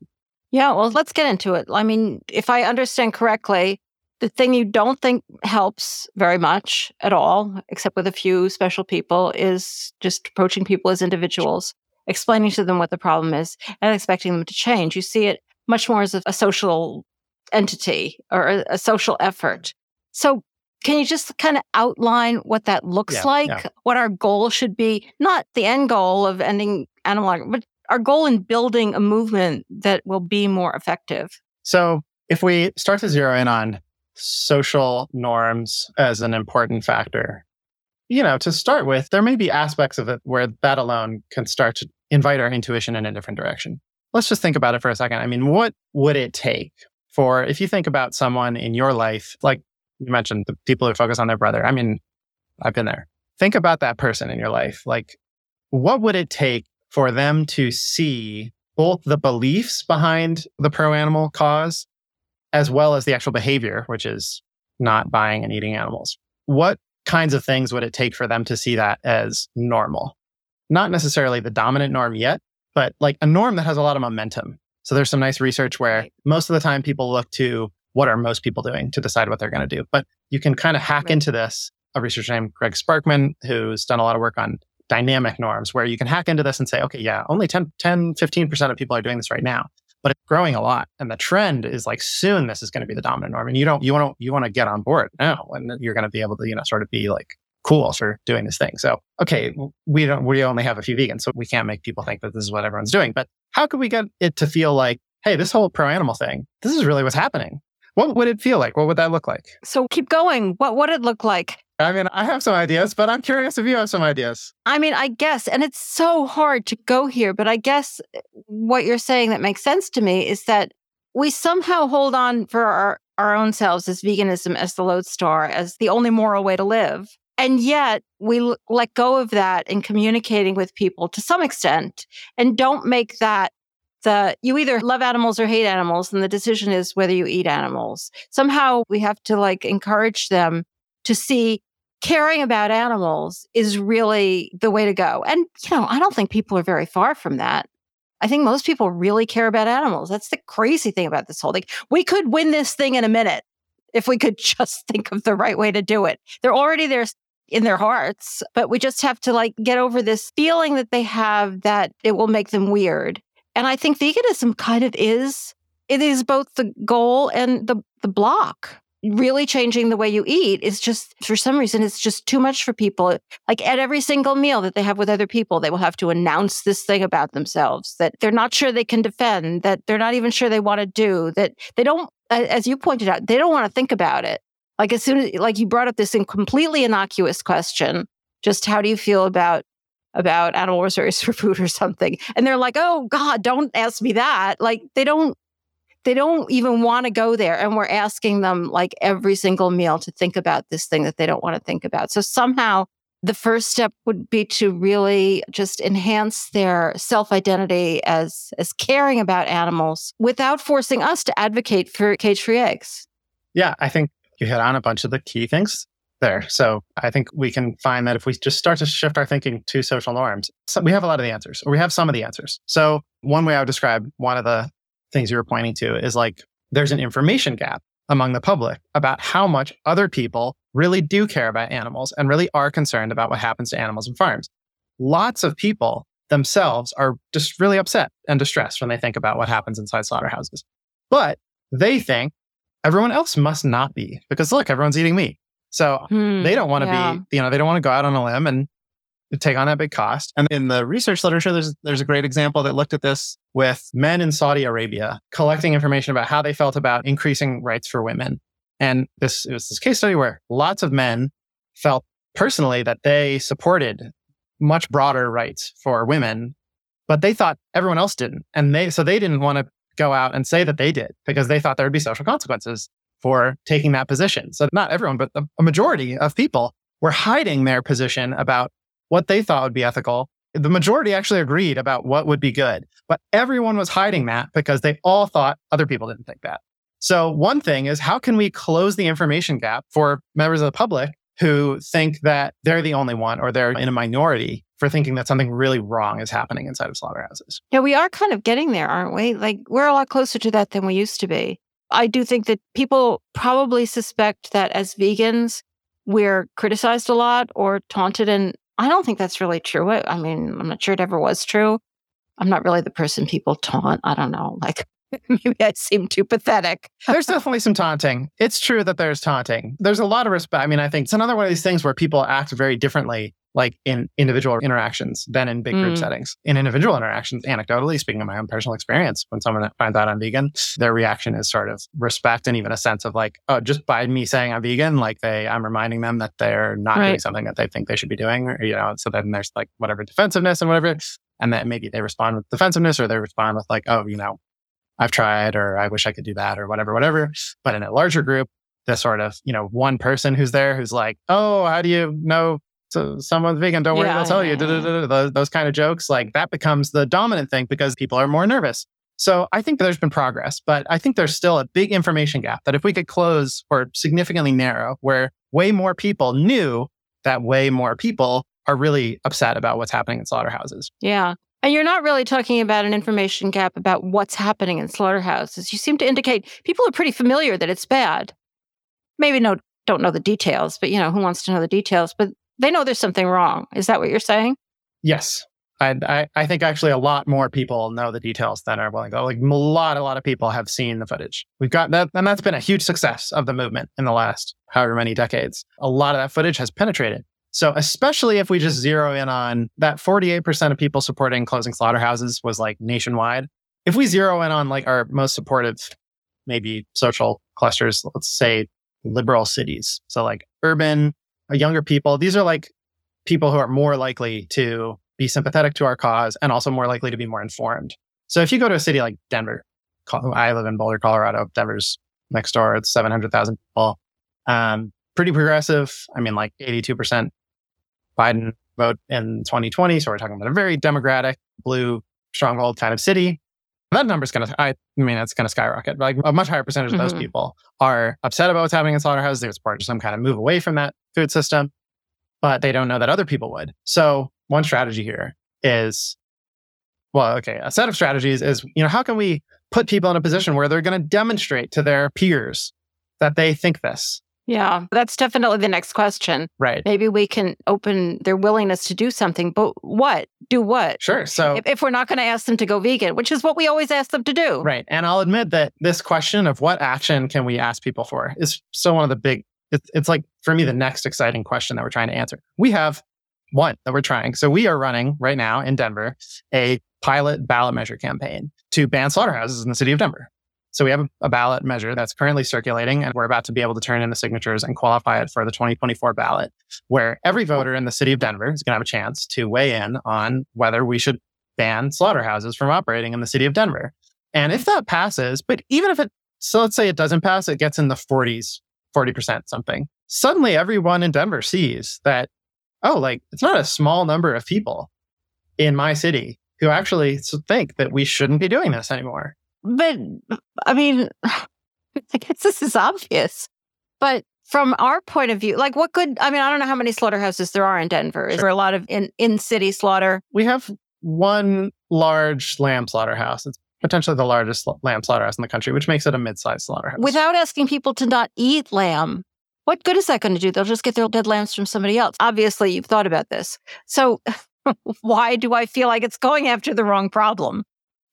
S2: Yeah, well, let's get into it. I mean, if I understand correctly, The thing you don't think helps very much at all, except with a few special people, is just approaching people as individuals, explaining to them what the problem is, and expecting them to change. You see it much more as a, a social entity or a, a, social effort. So, can you just kind of outline what that looks
S3: Yeah,
S2: like?
S3: yeah.
S2: What our goal should be? Not the end goal of ending animal, but our goal in building a movement that will be more effective.
S3: So if we start to zero in on social norms as an important factor, you know, to start with, there may be aspects of it where that alone can start to invite our intuition in a different direction. Let's just think about it for a second. I mean, what would it take for, if you think about someone in your life, like you mentioned, the people who focus on their brother? I mean, I've been there. Think about that person in your life. Like, what would it take for them to see both the beliefs behind the pro animal cause as well as the actual behavior, which is not buying and eating animals. What kinds of things would it take for them to see that as normal? Not necessarily the dominant norm yet, but like a norm that has a lot of momentum. So there's some nice research where most of the time people look to what are most people doing to decide what they're going to do. But you can kind of hack into this. A researcher named Gregg Sparkman, who's done a lot of work on dynamic norms, where you can hack into this and say, okay, yeah, only 10, 10 15% of people are doing this right now but it's growing a lot. And the trend is like soon this is going to be the dominant norm and you don't you want to you want to get on board now and you're going to be able to you know sort of be like cool for doing this thing. So okay we don't we only have a few vegans so we can't make people think that this is what everyone's doing but how could we get it to feel like hey this whole pro animal thing this is really what's happening what would it feel like what would that look like
S2: So keep going. What would it look like?
S3: i mean i have some ideas but i'm curious if you have some ideas
S2: I mean, I guess, and it's so hard to go here, but I guess eh, what you're saying that makes sense to me is that we somehow hold on for our, our own selves as veganism, as the lodestar, as the only moral way to live. And yet we l- let go of that in communicating with people to some extent and don't make that you either love animals or hate animals and the decision is whether you eat animals. Somehow we have to like encourage them to see caring about animals is really the way to go. And, you know, I don't think people are very far from that. I think most people really care about animals. That's the crazy thing about this whole thing. We could win this thing in a minute if we could just think of the right way to do it. They're already there in their hearts, but we just have to like get over this feeling that they have that it will make them weird. And I think veganism kind of is it is both the goal and the the block. Really changing the way you eat is just for some reason it's just too much for people. Like at every single meal that they have with other people they will have to announce this thing about themselves that they're not sure they can defend that they're not even sure they want to do that they don't as you pointed out they don't want to think about it. Like as soon as like you brought up this completely innocuous question just how do you feel about about animal reserves for food or something. And they're like oh god don't ask me that. Like they don't they don't even want to go there. And we're asking them like every single meal to think about this thing that they don't want to think about. So somehow the first step would be to really just enhance their self-identity as as caring about animals without forcing us to advocate for cage-free eggs.
S3: Yeah, I think you hit on a bunch of the key things there. So I think we can find that if we just start to shift our thinking to social norms, so we have a lot of the answers, or we have some of the answers. So one way I would describe one of the things you were pointing to is like there's an information gap among the public about how much other people really do care about animals and really are concerned about what happens to animals in farms. Lots of people themselves are just really upset and distressed when they think about what happens inside slaughterhouses. But they think everyone else must not be because look, everyone's eating meat. So they don't want to
S2: Hmm, yeah.
S3: be, you know, they don't want to go out on a limb and take on that big cost. And in the research literature, there's there's a great example that looked at this with men in Saudi Arabia collecting information about how they felt about increasing rights for women. And this it was this case study where lots of men felt personally that they supported much broader rights for women, but they thought everyone else didn't. And they so they didn't want to go out and say that they did because they thought there would be social consequences for taking that position. So not everyone, but a majority of people were hiding their position about what they thought would be ethical. The majority actually agreed about what would be good, but everyone was hiding that because they all thought other people didn't think that. So one thing is how can we close the information gap for members of the public who think that they're the only one or they're in a minority for thinking that something really wrong is happening inside of slaughterhouses?
S2: Yeah, we are kind of getting there, aren't we? Like we're a lot closer to that than we used to be. I do think that people probably suspect that as vegans, we're criticized a lot or taunted. And I don't think that's really true. I mean, I'm not sure it ever was true. I'm not really the person people taunt. I don't know. Like, maybe I seem too pathetic.
S3: there's definitely some taunting. It's true that there's taunting. There's a lot of respect. I mean, I think it's another one of these things where people act very differently like in individual interactions than in big group mm. settings. In individual interactions, anecdotally, speaking of my own personal experience, when someone finds out I'm vegan, their reaction is sort of respect and even a sense of like, oh, just by me saying I'm vegan, like they, I'm reminding them that they're not right. doing something that they think they should be doing, or, you know, so then there's like whatever defensiveness and whatever. And then maybe they respond with defensiveness or they respond with like, oh, you know, I've tried or I wish I could do that or whatever, whatever. But in a larger group, the sort of, you know, one person who's there who's like, oh, how do you know so someone's vegan, don't worry, yeah, they'll tell you. Those, those kind of jokes, like that becomes the dominant thing because people are more nervous. So I think there's been progress, but I think there's still a big information gap that if we could close or significantly narrow, where way more people knew that way more people are really upset about what's happening in slaughterhouses.
S2: Yeah. And you're not really talking about an information gap about what's happening in slaughterhouses. You seem to indicate people are pretty familiar that it's bad. Maybe no don't know the details, but you know, who wants to know the details? But they know there's something wrong. Is that what you're saying?
S3: Yes. I, I, I think actually a lot more people know the details than are willing to. Like a lot, a lot of people have seen the footage. We've got that, and that's been a huge success of the movement in the last however many decades. A lot of that footage has penetrated. So, especially if we just zero in on that 48% of people supporting closing slaughterhouses was like nationwide. If we zero in on like our most supportive, maybe social clusters, let's say liberal cities. So, like urban, younger people, these are like people who are more likely to be sympathetic to our cause and also more likely to be more informed. So if you go to a city like Denver, I live in Boulder, Colorado. Denver's next door. It's 700,000 people. Um, pretty progressive. I mean, like 82% Biden vote in 2020. So we're talking about a very democratic, blue stronghold kind of city. That number's going to, I mean, it's going to skyrocket. Like a much higher percentage of those mm-hmm. people are upset about what's happening in slaughterhouses. They support some kind of move away from that food system, but they don't know that other people would. So one strategy here is, well, okay, a set of strategies is, you know, how can we put people in a position where they're going to demonstrate to their peers that they think this?
S2: Yeah, that's definitely the next question.
S3: Right.
S2: Maybe we can open their willingness to do something, but what? Do what?
S3: Sure. So,
S2: if, if we're not going to ask them to go vegan, which is what we always ask them to do.
S3: Right. And I'll admit that this question of what action can we ask people for is so one of the big, it's, it's like for me, the next exciting question that we're trying to answer. We have one that we're trying. So, we are running right now in Denver a pilot ballot measure campaign to ban slaughterhouses in the city of Denver. So we have a ballot measure that's currently circulating, and we're about to be able to turn in the signatures and qualify it for the 2024 ballot, where every voter in the city of Denver is going to have a chance to weigh in on whether we should ban slaughterhouses from operating in the city of Denver. And if that passes, but even if it, so let's say it doesn't pass, it gets in the 40s, 40% something. Suddenly everyone in Denver sees that, oh, like it's not a small number of people in my city who actually think that we shouldn't be doing this anymore.
S2: But I mean, I guess this is obvious. But from our point of view, like what good, I mean, I don't know how many slaughterhouses there are in Denver. Is there a lot of in, in city slaughter?
S3: We have one large lamb slaughterhouse. It's potentially the largest lamb slaughterhouse in the country, which makes it a mid sized slaughterhouse.
S2: Without asking people to not eat lamb, what good is that going to do? They'll just get their dead lambs from somebody else. Obviously, you've thought about this. So, why do I feel like it's going after the wrong problem?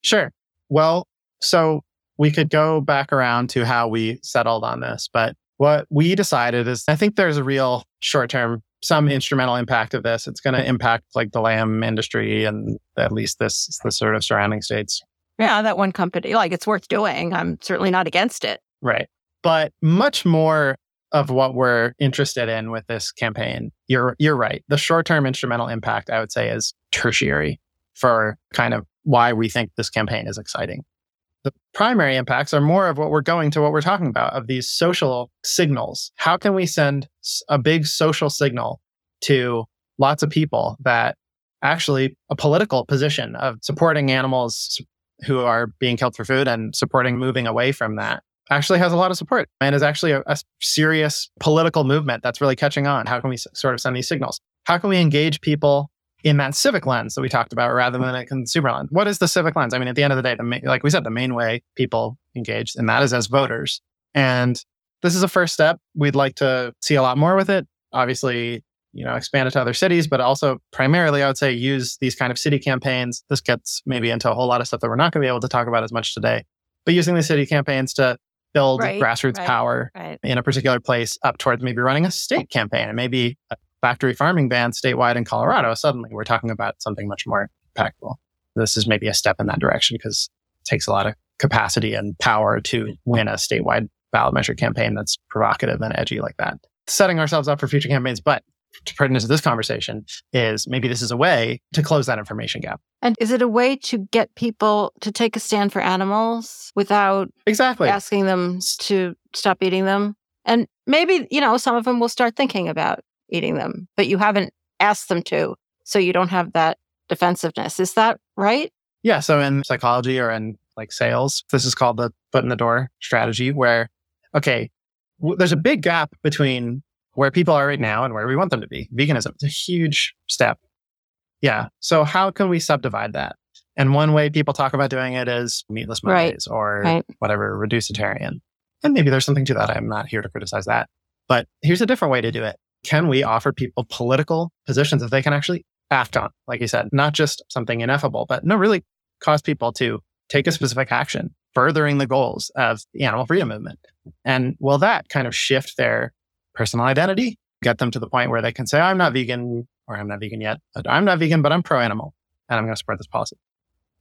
S3: Sure. Well, so we could go back around to how we settled on this, but what we decided is I think there's a real short term, some instrumental impact of this. It's going to impact like the lamb industry and at least this, the sort of surrounding states.
S2: Yeah, that one company, like it's worth doing. I'm certainly not against it.
S3: Right. But much more of what we're interested in with this campaign, you're, you're right. The short term instrumental impact, I would say, is tertiary for kind of why we think this campaign is exciting. The primary impacts are more of what we're going to what we're talking about of these social signals. How can we send a big social signal to lots of people that actually a political position of supporting animals who are being killed for food and supporting moving away from that actually has a lot of support and is actually a, a serious political movement that's really catching on. How can we s- sort of send these signals? How can we engage people in that civic lens that we talked about rather than a consumer lens. What is the civic lens? I mean, at the end of the day, the ma- like we said, the main way people engage in that is as voters. And this is a first step. We'd like to see a lot more with it. Obviously, you know, expand it to other cities, but also primarily, I would say, use these kind of city campaigns. This gets maybe into a whole lot of stuff that we're not going to be able to talk about as much today, but using the city campaigns to build
S1: Right,
S3: grassroots
S1: right.
S3: power
S1: Right.
S3: in a particular place up towards maybe running a state campaign and maybe a factory farming ban statewide in Colorado. Suddenly we're talking about something much more impactful. This is maybe a step in that direction because it takes a lot of capacity and power to win a statewide ballot measure campaign that's provocative and edgy like that. Setting ourselves up for future campaigns, but to pertinent to this conversation is maybe this is a way to close that information gap.
S2: And is it a way to get people to take a stand for animals without
S3: Exactly.
S2: asking them to stop eating them? And maybe, you know, some of them will start thinking about eating them, but you haven't asked them to. So you don't have that defensiveness. Is that right?
S3: Yeah. So in psychology or in like sales, this is called the foot in the door strategy where, okay, w- there's a big gap between where people are right now and where we want them to be. Veganism is a huge step. Yeah. So how can we subdivide that? And one way people talk about doing it is meatless
S2: Right.
S3: Mondays or
S2: Right.
S3: whatever, reducitarian. And maybe there's something to that. I'm not here to criticize that. But here's a different way to do it. Can we offer people political positions that they can actually act on? Like you said, not just something ineffable, but no, really cause people to take a specific action, furthering the goals of the animal freedom movement. And will that kind of shift their personal identity, get them to the point where they can say, I'm not vegan, or I'm not vegan yet, I'm not vegan, but I'm pro animal, and I'm going to support this policy.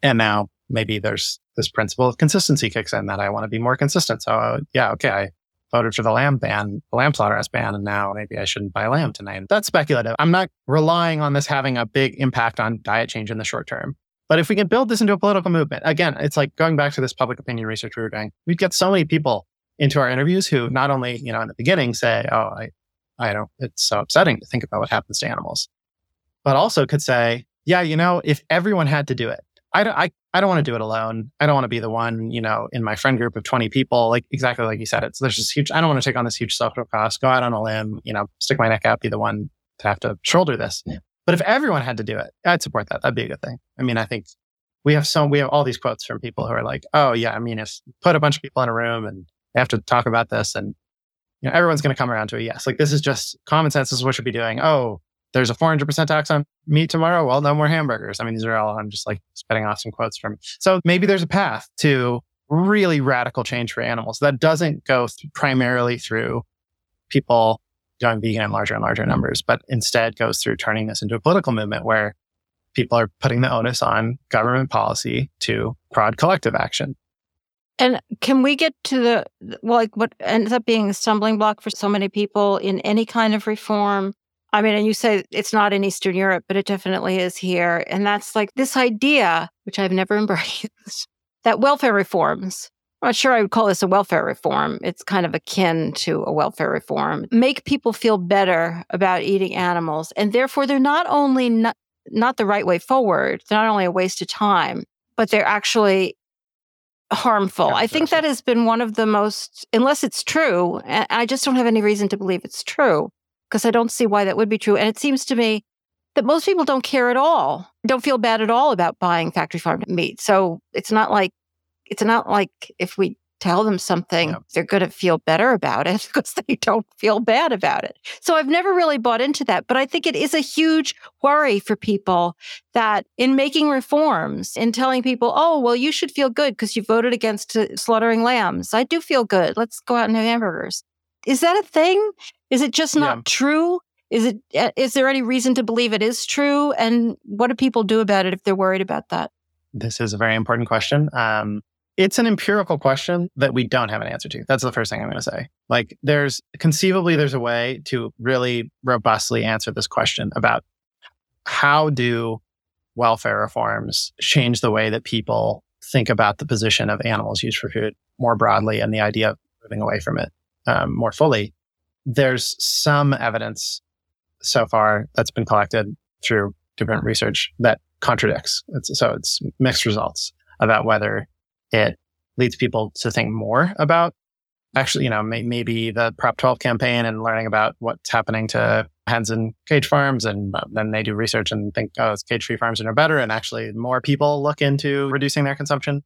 S3: And now maybe there's this principle of consistency kicks in that I want to be more consistent. So, yeah, okay, I voted for the lamb ban, the lamb slaughterhouse ban, and now maybe I shouldn't buy lamb tonight. That's speculative. I'm not relying on this having a big impact on diet change in the short term. But if we can build this into a political movement, again, it's like going back to this public opinion research we were doing. We'd get so many people into our interviews who not only, you know, in the beginning say, "Oh, I, I don't. It's so upsetting to think about what happens to animals," but also could say, "Yeah, you know, if everyone had to do it, I don't, I, I don't want to do it alone. I don't want to be the one, you know, in my friend group of 20 people, like exactly like you said. It's there's this huge, I don't want to take on this huge social cost, go out on a limb, you know, stick my neck out, be the one to have to shoulder this. But if everyone had to do it, I'd support that. That'd be a good thing. I mean, I think we have some, we have all these quotes from people who are like, oh yeah, I mean, if you put a bunch of people in a room and they have to talk about this and, you know, everyone's going to come around to a yes. Like this is just common sense. This is what we should be doing. Oh, there's a 400% tax on meat tomorrow. Well, no more hamburgers. I mean, these are all, I'm just like spitting off some quotes from. So maybe there's a path to really radical change for animals that doesn't go th- primarily through people going vegan in larger and larger numbers, but instead goes through turning this into a political movement where people are putting the onus on government policy to prod collective action.
S2: And can we get to the, like what ends up being a stumbling block for so many people in any kind of reform? I mean, and you say it's not in Eastern Europe, but it definitely is here. And that's like this idea, which I've never embraced, that welfare reforms, I'm not sure I would call this a welfare reform. It's kind of akin to a welfare reform, make people feel better about eating animals. And therefore, they're not only not, not the right way forward, they're not only a waste of time, but they're actually harmful. I think that has been one of the most, unless it's true, and I just don't have any reason to believe it's true because I don't see why that would be true. And it seems to me that most people don't care at all, don't feel bad at all about buying factory farmed meat. So it's not like, it's not like if we tell them something,
S3: Yeah.
S2: they're going to feel better about it because they don't feel bad about it. So I've never really bought into that, but I think it is a huge worry for people that in making reforms, in telling people, oh, well, you should feel good because you voted against uh, slaughtering lambs. I do feel good. Let's go out and have hamburgers. Is that a thing? Is it just not
S3: Yeah.
S2: true? Is it? uh, there any reason to believe it is true? And what do people do about it if they're worried about that?
S3: This is a very important question. Um, it's an empirical question that we don't have an answer to. That's the first thing I'm going to say. Like, there's conceivably there's a way to really robustly answer this question about how do welfare reforms change the way that people think about the position of animals used for food more broadly and the idea of moving away from it um, more fully. There's some evidence so far that's been collected through different research that contradicts. It's, so it's mixed results about whether it leads people to think more about actually, you know, may, maybe the Prop 12 campaign and learning about what's happening to hens in cage farms. And uh, then they do research and think, oh, cage free farms are better. And actually, more people look into reducing their consumption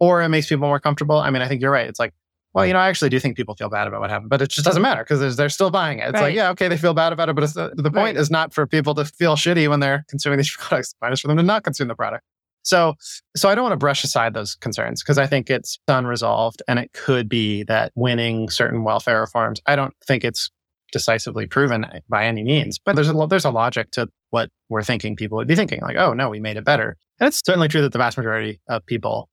S3: or it makes people more comfortable. I mean, I think you're right. It's like, well, you know, I actually do think people feel bad about what happened, but it just doesn't matter because they're still buying it. It's right. like, yeah, okay, they feel bad about it, but the, uh, the, point right. is not for people to feel shitty when they're consuming these products. The point is for them to not consume the product. So, so I don't want to brush aside those concerns because I think it's unresolved, and it could be that winning certain welfare reforms. I don't think it's decisively proven by any means, but there's a there's a logic to what we're thinking people would be thinking. Like, oh no, we made it better, and it's certainly true that the vast majority of people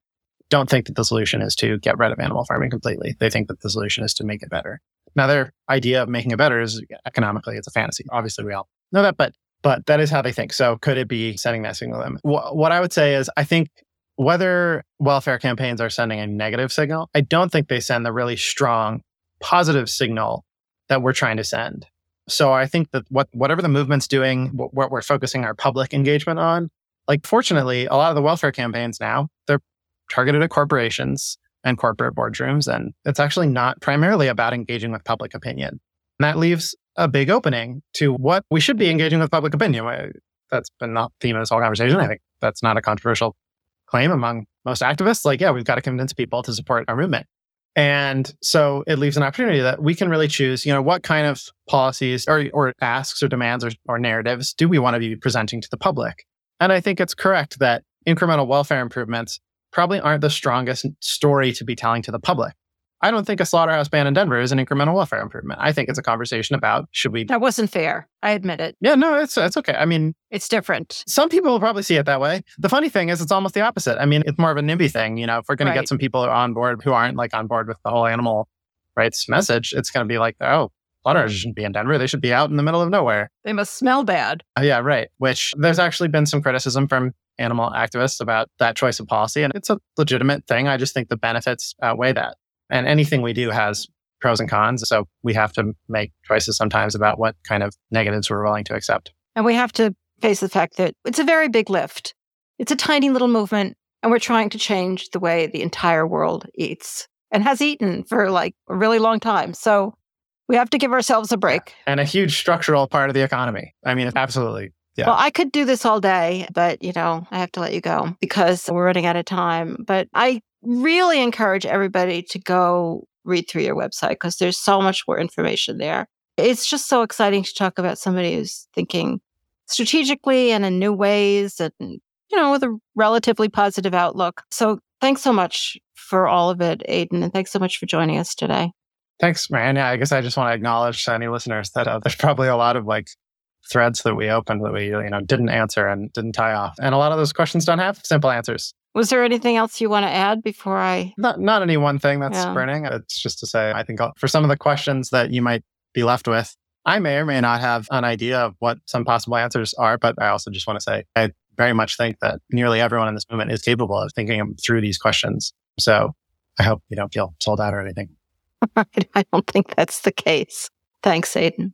S3: don't think that the solution is to get rid of animal farming completely. They think that the solution is to make it better. Now, their idea of making it better is economically, it's a fantasy. Obviously, we all know that, but but that is how they think. So, could it be sending that signal to them? Wh- what I would say is, I think whether welfare campaigns are sending a negative signal, I don't think they send the really strong positive signal that we're trying to send. So, I think that what whatever the movement's doing, what, what we're focusing our public engagement on, like fortunately, a lot of the welfare campaigns now they're targeted at corporations and corporate boardrooms. And it's actually not primarily about engaging with public opinion. And that leaves a big opening to what we should be engaging with public opinion. That's been not the theme of this whole conversation. I think that's not a controversial claim among most activists. Like, yeah, we've got to convince people to support our movement. And so it leaves an opportunity that we can really choose, you know, what kind of policies or, or asks or demands or, or narratives do we want to be presenting to the public? And I think it's correct that incremental welfare improvements probably aren't the strongest story to be telling to the public. I don't think a slaughterhouse ban in Denver is an incremental welfare improvement. I think it's a conversation about should we.
S2: That wasn't fair. I admit it.
S3: Yeah, no, it's it's okay. I mean,
S2: it's different.
S3: Some people will probably see it that way. The funny thing is, it's almost the opposite. I mean, it's more of a NIMBY thing. You know, if we're going right. to get some people on board who aren't like on board with the whole animal rights message, it's going to be like, oh, slaughterhouses shouldn't be in Denver. They should be out in the middle of nowhere.
S2: They must smell bad.
S3: Uh, yeah, right. Which there's actually been some criticism from animal activists about that choice of policy. And it's a legitimate thing. I just think the benefits outweigh that. And anything we do has pros and cons. So we have to make choices sometimes about what kind of negatives we're willing to accept.
S2: And we have to face the fact that it's a very big lift. It's a tiny little movement, and we're trying to change the way the entire world eats and has eaten for like a really long time. So we have to give ourselves a break.
S3: And a huge structural part of the economy. I mean, absolutely.
S2: Yeah. Well, I could do this all day, but you know, I have to let you go because we're running out of time. But I really encourage everybody to go read through your website because there's so much more information there. It's just so exciting to talk about somebody who's thinking strategically and in new ways and, you know, with a relatively positive outlook. So thanks so much for all of it, Aidan. and thanks so much for joining us today.
S3: Thanks, man. Yeah, I guess I just want to acknowledge to any listeners that uh, there's probably a lot of like threads that we opened that we you know didn't answer and didn't tie off. And a lot of those questions don't have simple answers.
S2: Was there anything else you want to add before i
S3: not not any one thing that's yeah. burning. It's just to say i think uh, for some of the questions that you might be left with i may or may not have an idea of what some possible answers are but i also just want to say i very much think that nearly everyone in this movement is capable of thinking through these questions. So i hope you don't feel sold out or anything.
S2: I don't think that's the case. Thanks aidan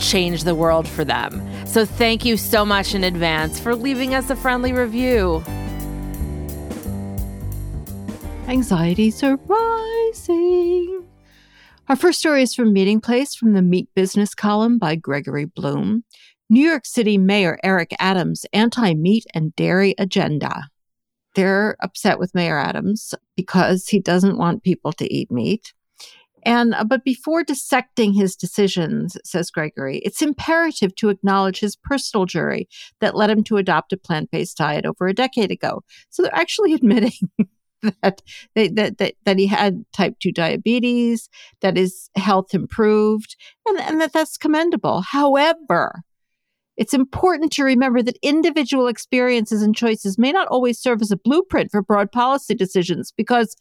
S1: change the world for them. So thank you so much in advance for leaving us a friendly review.
S2: Anxieties are rising. Our first story is from Meatingplace from the Meat Business column by Gregory Bloom. New York City Mayor Eric Adams' anti meat and dairy agenda. They're upset with Mayor Adams because he doesn't want people to eat meat. And uh, but before dissecting his decisions, says Gregory, it's imperative to acknowledge his personal jury that led him to adopt a plant-based diet over a decade ago. So they're actually admitting that, they, that that that he had type two diabetes, that his health improved, and, and that that's commendable. However, it's important to remember that individual experiences and choices may not always serve as a blueprint for broad policy decisions because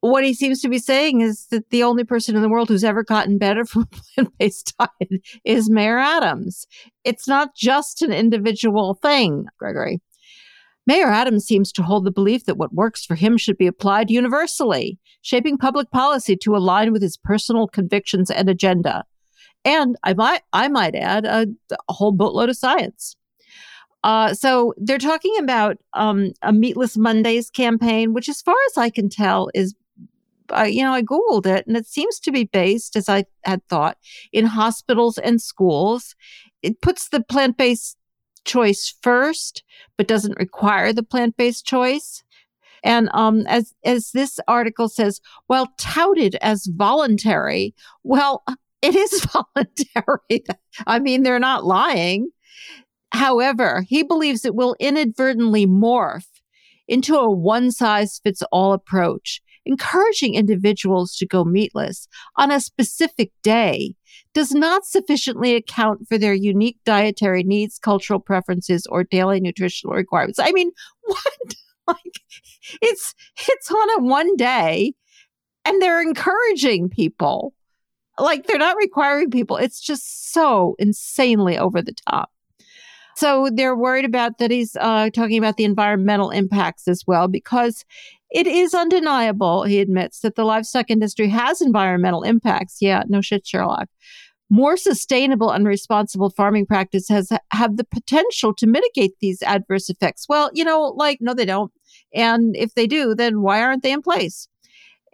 S2: what he seems to be saying is that the only person in the world who's ever gotten better from a plant based diet is Mayor Adams. It's not just an individual thing, Gregory. Mayor Adams seems to hold the belief that what works for him should be applied universally, shaping public policy to align with his personal convictions and agenda. And I might, I might add, a, a whole boatload of science. Uh, so they're talking about um, a Meatless Mondays campaign, which, as far as I can tell, is you know, I Googled it and it seems to be based, as I had thought, in hospitals and schools. It puts the plant based choice first, but doesn't require the plant based choice. And um, as as this article says, while touted as voluntary, well, it is voluntary. I mean, they're not lying. However, he believes it will inadvertently morph into a one size fits all approach encouraging individuals to go meatless on a specific day does not sufficiently account for their unique dietary needs, cultural preferences, or daily nutritional requirements. I mean, what? like it's it's on a one day and they're encouraging people. Like they're not requiring people. It's just so insanely over the top. So they're worried about that he's uh, talking about the environmental impacts as well, because it is undeniable, he admits, that the livestock industry has environmental impacts. Yeah, no shit, Sherlock. More sustainable and responsible farming practice has have the potential to mitigate these adverse effects. Well, you know, like no, they don't. And if they do, then why aren't they in place?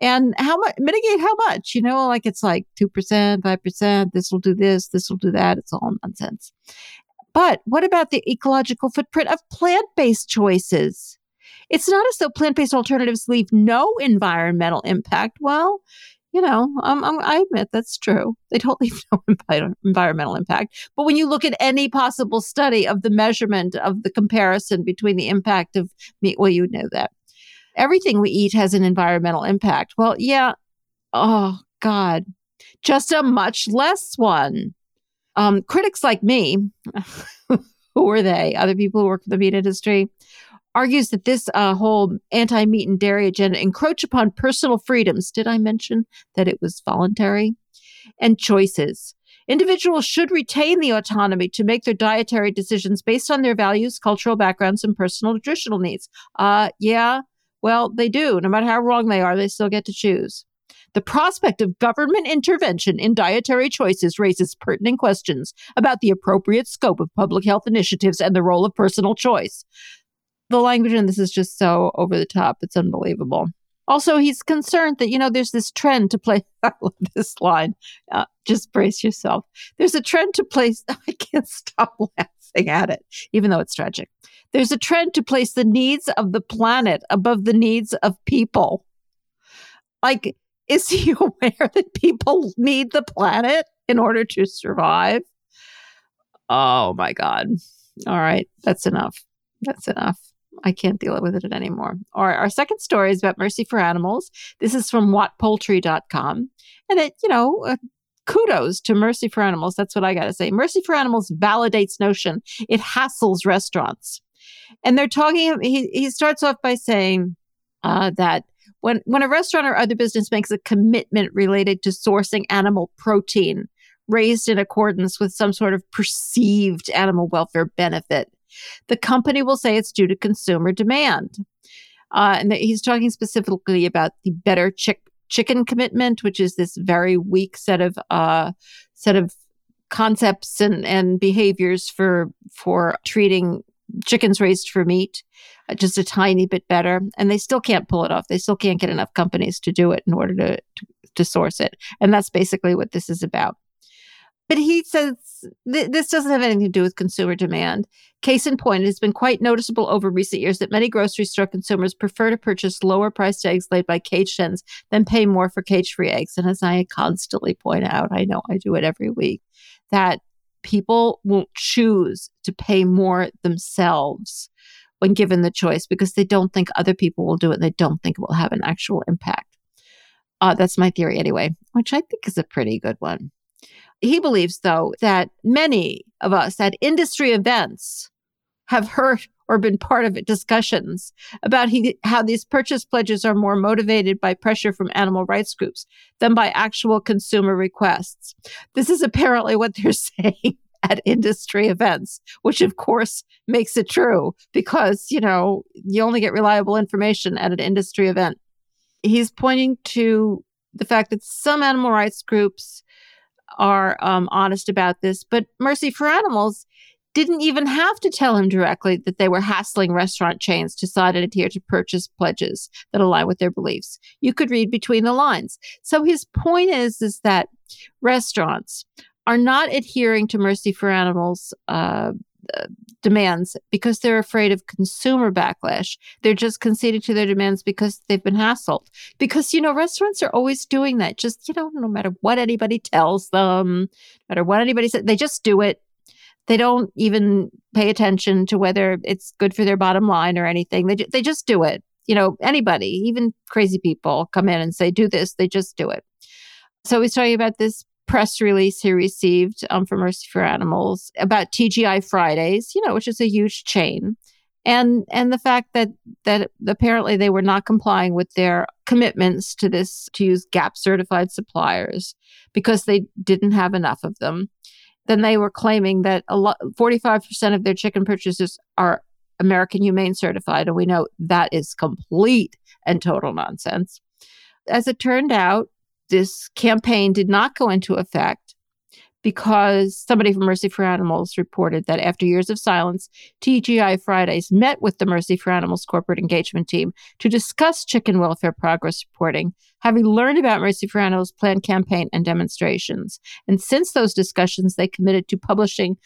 S2: And how much mitigate how much? You know, like it's like 2%, 5%, this will do this, this will do that. It's all nonsense. But what about the ecological footprint of plant based choices? It's not as though plant based alternatives leave no environmental impact. Well, you know, um, um, I admit that's true. They don't leave no environmental impact. But when you look at any possible study of the measurement of the comparison between the impact of meat, well, you know that. Everything we eat has an environmental impact. Well, yeah. Oh, God. Just a much less one. Um, critics like me, who are they? Other people who work for the meat industry, argues that this uh, whole anti meat and dairy agenda encroach upon personal freedoms. Did I mention that it was voluntary? And choices. Individuals should retain the autonomy to make their dietary decisions based on their values, cultural backgrounds, and personal nutritional needs. Uh, yeah, well, they do. No matter how wrong they are, they still get to choose. The prospect of government intervention in dietary choices raises pertinent questions about the appropriate scope of public health initiatives and the role of personal choice. The language in this is just so over the top. It's unbelievable. Also, he's concerned that, you know, there's this trend to play. I love this line. Uh, just brace yourself. There's a trend to place. I can't stop laughing at it, even though it's tragic. There's a trend to place the needs of the planet above the needs of people. Like, is he aware that people need the planet in order to survive? Oh my God. All right. That's enough. That's enough. I can't deal with it anymore. All right. Our second story is about Mercy for Animals. This is from wattpoultry.com. And it, you know, uh, kudos to Mercy for Animals. That's what I got to say. Mercy for Animals validates notion. It hassles restaurants. And they're talking, he, he starts off by saying uh, that when, when a restaurant or other business makes a commitment related to sourcing animal protein raised in accordance with some sort of perceived animal welfare benefit, the company will say it's due to consumer demand. Uh, and he's talking specifically about the better chick, chicken commitment, which is this very weak set of uh, set of concepts and, and behaviors for for treating chickens raised for meat just a tiny bit better and they still can't pull it off they still can't get enough companies to do it in order to, to, to source it and that's basically what this is about but he says th- this doesn't have anything to do with consumer demand. Case in point, it has been quite noticeable over recent years that many grocery store consumers prefer to purchase lower priced eggs laid by cage hens than pay more for cage free eggs. And as I constantly point out, I know I do it every week, that people won't choose to pay more themselves when given the choice because they don't think other people will do it they don't think it will have an actual impact. Uh, that's my theory anyway, which I think is a pretty good one. He believes, though, that many of us at industry events have heard or been part of discussions about he, how these purchase pledges are more motivated by pressure from animal rights groups than by actual consumer requests. This is apparently what they're saying at industry events, which of course makes it true because, you know, you only get reliable information at an industry event. He's pointing to the fact that some animal rights groups are um, honest about this, but Mercy for Animals didn't even have to tell him directly that they were hassling restaurant chains to sign and adhere to purchase pledges that align with their beliefs. You could read between the lines. So his point is, is that restaurants are not adhering to Mercy for Animals uh, demands because they're afraid of consumer backlash. They're just conceding to their demands because they've been hassled. Because, you know, restaurants are always doing that. Just, you know, no matter what anybody tells them, no matter what anybody says, they just do it. They don't even pay attention to whether it's good for their bottom line or anything. They, they just do it. You know, anybody, even crazy people come in and say, do this, they just do it. So he's talking about this press release he received um, from Mercy for Animals about TGI Fridays, you know, which is a huge chain, and and the fact that that apparently they were not complying with their commitments to this to use GAP certified suppliers because they didn't have enough of them. Then they were claiming that a lot, 45% of their chicken purchases are American Humane certified, and we know that is complete and total nonsense. As it turned out, this campaign did not go into effect because somebody from Mercy for Animals reported that after years of silence, TGI Fridays met with the Mercy for Animals corporate engagement team to discuss chicken welfare progress reporting, having learned about Mercy for Animals' planned campaign and demonstrations. And since those discussions, they committed to publishing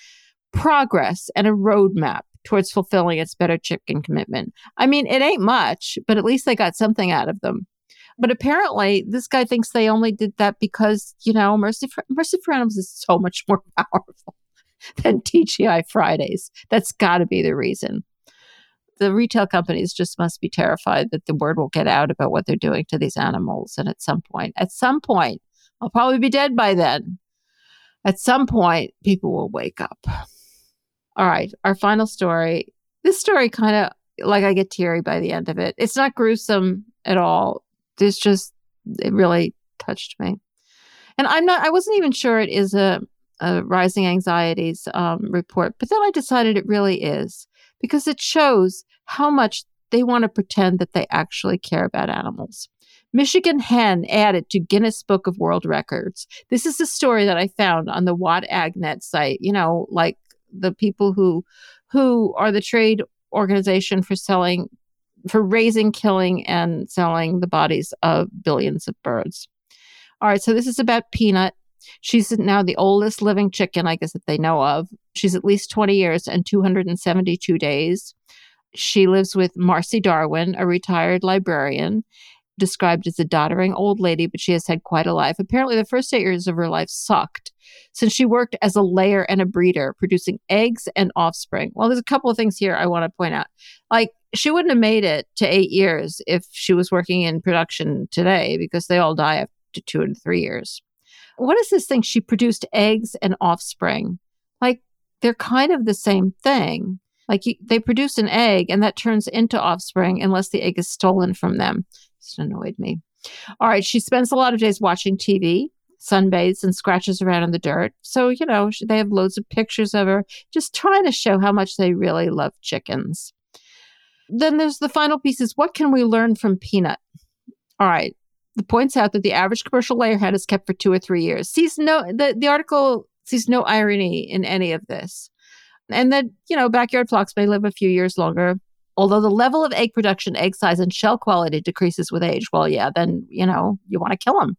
S2: progress and a roadmap towards fulfilling its better chicken commitment. I mean, it ain't much, but at least they got something out of them. But apparently, this guy thinks they only did that because, you know, Mercy for, Mercy for Animals is so much more powerful than TGI Fridays. That's got to be the reason. The retail companies just must be terrified that the word will get out about what they're doing to these animals. And at some point, at some point, I'll probably be dead by then. At some point, people will wake up. All right, our final story. This story kind of like I get teary by the end of it. It's not gruesome at all it's just it really touched me. And I'm not I wasn't even sure it is a, a rising anxieties um, report, but then I decided it really is because it shows how much they want to pretend that they actually care about animals. Michigan hen added to Guinness Book of World Records. This is a story that I found on the Watt AgNet site. You know, like the people who who are the trade organization for selling for raising, killing, and selling the bodies of billions of birds. All right, so this is about Peanut. She's now the oldest living chicken, I guess, that they know of. She's at least 20 years and 272 days. She lives with Marsi Darwin, a retired librarian, described as a doddering old lady, but she has had quite a life. Apparently, the first eight years of her life sucked since she worked as a layer and a breeder, producing eggs and offspring. Well, there's a couple of things here I want to point out. Like, she wouldn't have made it to eight years if she was working in production today because they all die after two and three years. What is this thing? She produced eggs and offspring. Like, they're kind of the same thing. Like, you, they produce an egg and that turns into offspring unless the egg is stolen from them. It's annoyed me. All right, she spends a lot of days watching TV, sunbathes, and scratches around in the dirt. So, you know, they have loads of pictures of her, just trying to show how much they really love chickens. Then there's the final piece is what can we learn from Peanut? All right. It points out that the average commercial layer layerhead is kept for two or three years. Sees no the, the article sees no irony in any of this. And that, you know, backyard flocks may live a few years longer. Although the level of egg production, egg size, and shell quality decreases with age, well, yeah, then, you know, you want to kill them.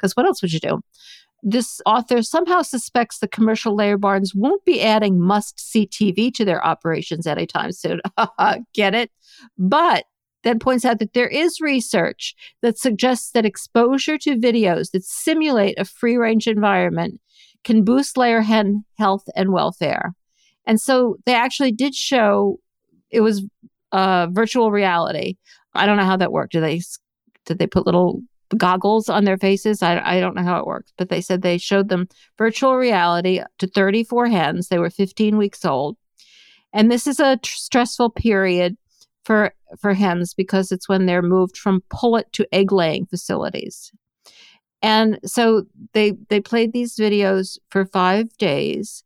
S2: Because what else would you do? This author somehow suspects the commercial layer barns won't be adding must see TV to their operations anytime soon. Get it? But then points out that there is research that suggests that exposure to videos that simulate a free range environment can boost layer hen health and welfare. And so they actually did show it was uh, virtual reality. I don't know how that worked. Did they did they put little goggles on their faces? I, I don't know how it works, but they said they showed them virtual reality to 34 hens. They were 15 weeks old. And this is a tr- stressful period for for hens because it's when they're moved from pullet to egg laying facilities. And so they they played these videos for 5 days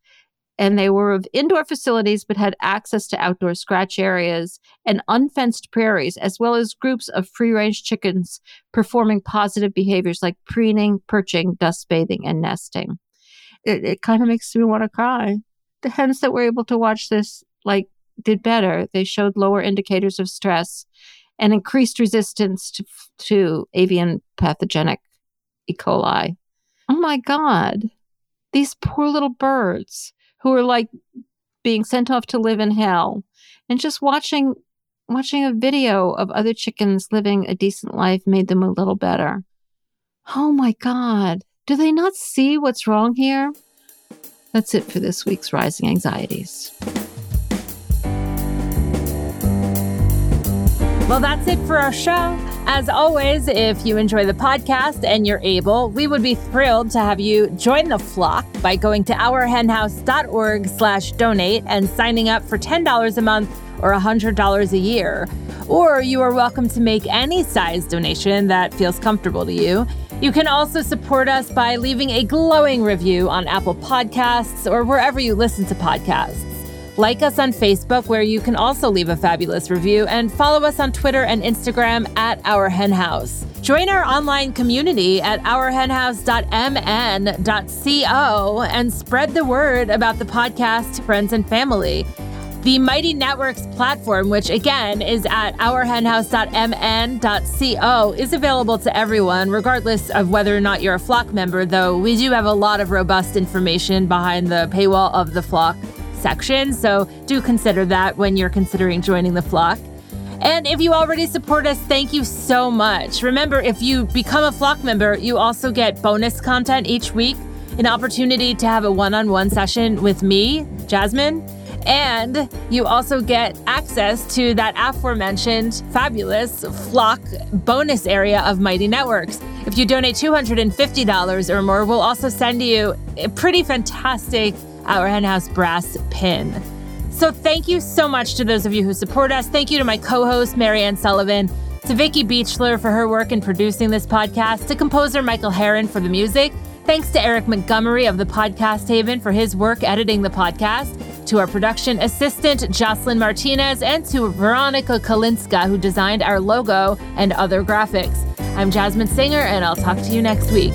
S2: and they were of indoor facilities but had access to outdoor scratch areas and unfenced prairies as well as groups of free-range chickens performing positive behaviors like preening, perching, dust bathing and nesting. It, it kind of makes me want to cry. The hens that were able to watch this like did better. They showed lower indicators of stress and increased resistance to, to avian pathogenic E. coli. Oh my God. These poor little birds who are like being sent off to live in hell and just watching watching a video of other chickens living a decent life made them a little better. Oh my God. Do they not see what's wrong here? That's it for this week's Rising Anxieties.
S1: Well, that's it for our show. As always, if you enjoy the podcast and you're able, we would be thrilled to have you join the flock by going to ourhenhouse.org slash donate and signing up for $10 a month or $100 a year. Or you are welcome to make any size donation that feels comfortable to you. You can also support us by leaving a glowing review on Apple Podcasts or wherever you listen to podcasts. Like us on Facebook, where you can also leave a fabulous review, and follow us on Twitter and Instagram at Our Hen House. Join our online community at ourhenhouse.mn.co and spread the word about the podcast to friends and family. The Mighty Networks platform, which again is at ourhenhouse.mn.co, is available to everyone, regardless of whether or not you're a flock member, though we do have a lot of robust information behind the paywall of the flock section, so do consider that when you're considering joining the flock. And if you already support us, thank you so much. Remember, if you become a flock member, you also get bonus content each week, an opportunity to have a one on one session with me, Jasmin. And you also get access to that aforementioned fabulous flock bonus area of Mighty Networks. If you donate $250 or more, we'll also send you a pretty fantastic our Henhouse brass pin. So thank you so much to those of you who support us. Thank you to my co-host Mariann Sullivan, to Vicki Beechler for her work in producing this podcast, to composer Michael Herron for the music. Thanks to Eric Montgomery of the Podcast Haven for his work editing the podcast, to our production assistant Jocelyn Martinez, and to Veronica Kalinska who designed our logo and other graphics. I'm Jasmin Singer, and I'll talk to you next week.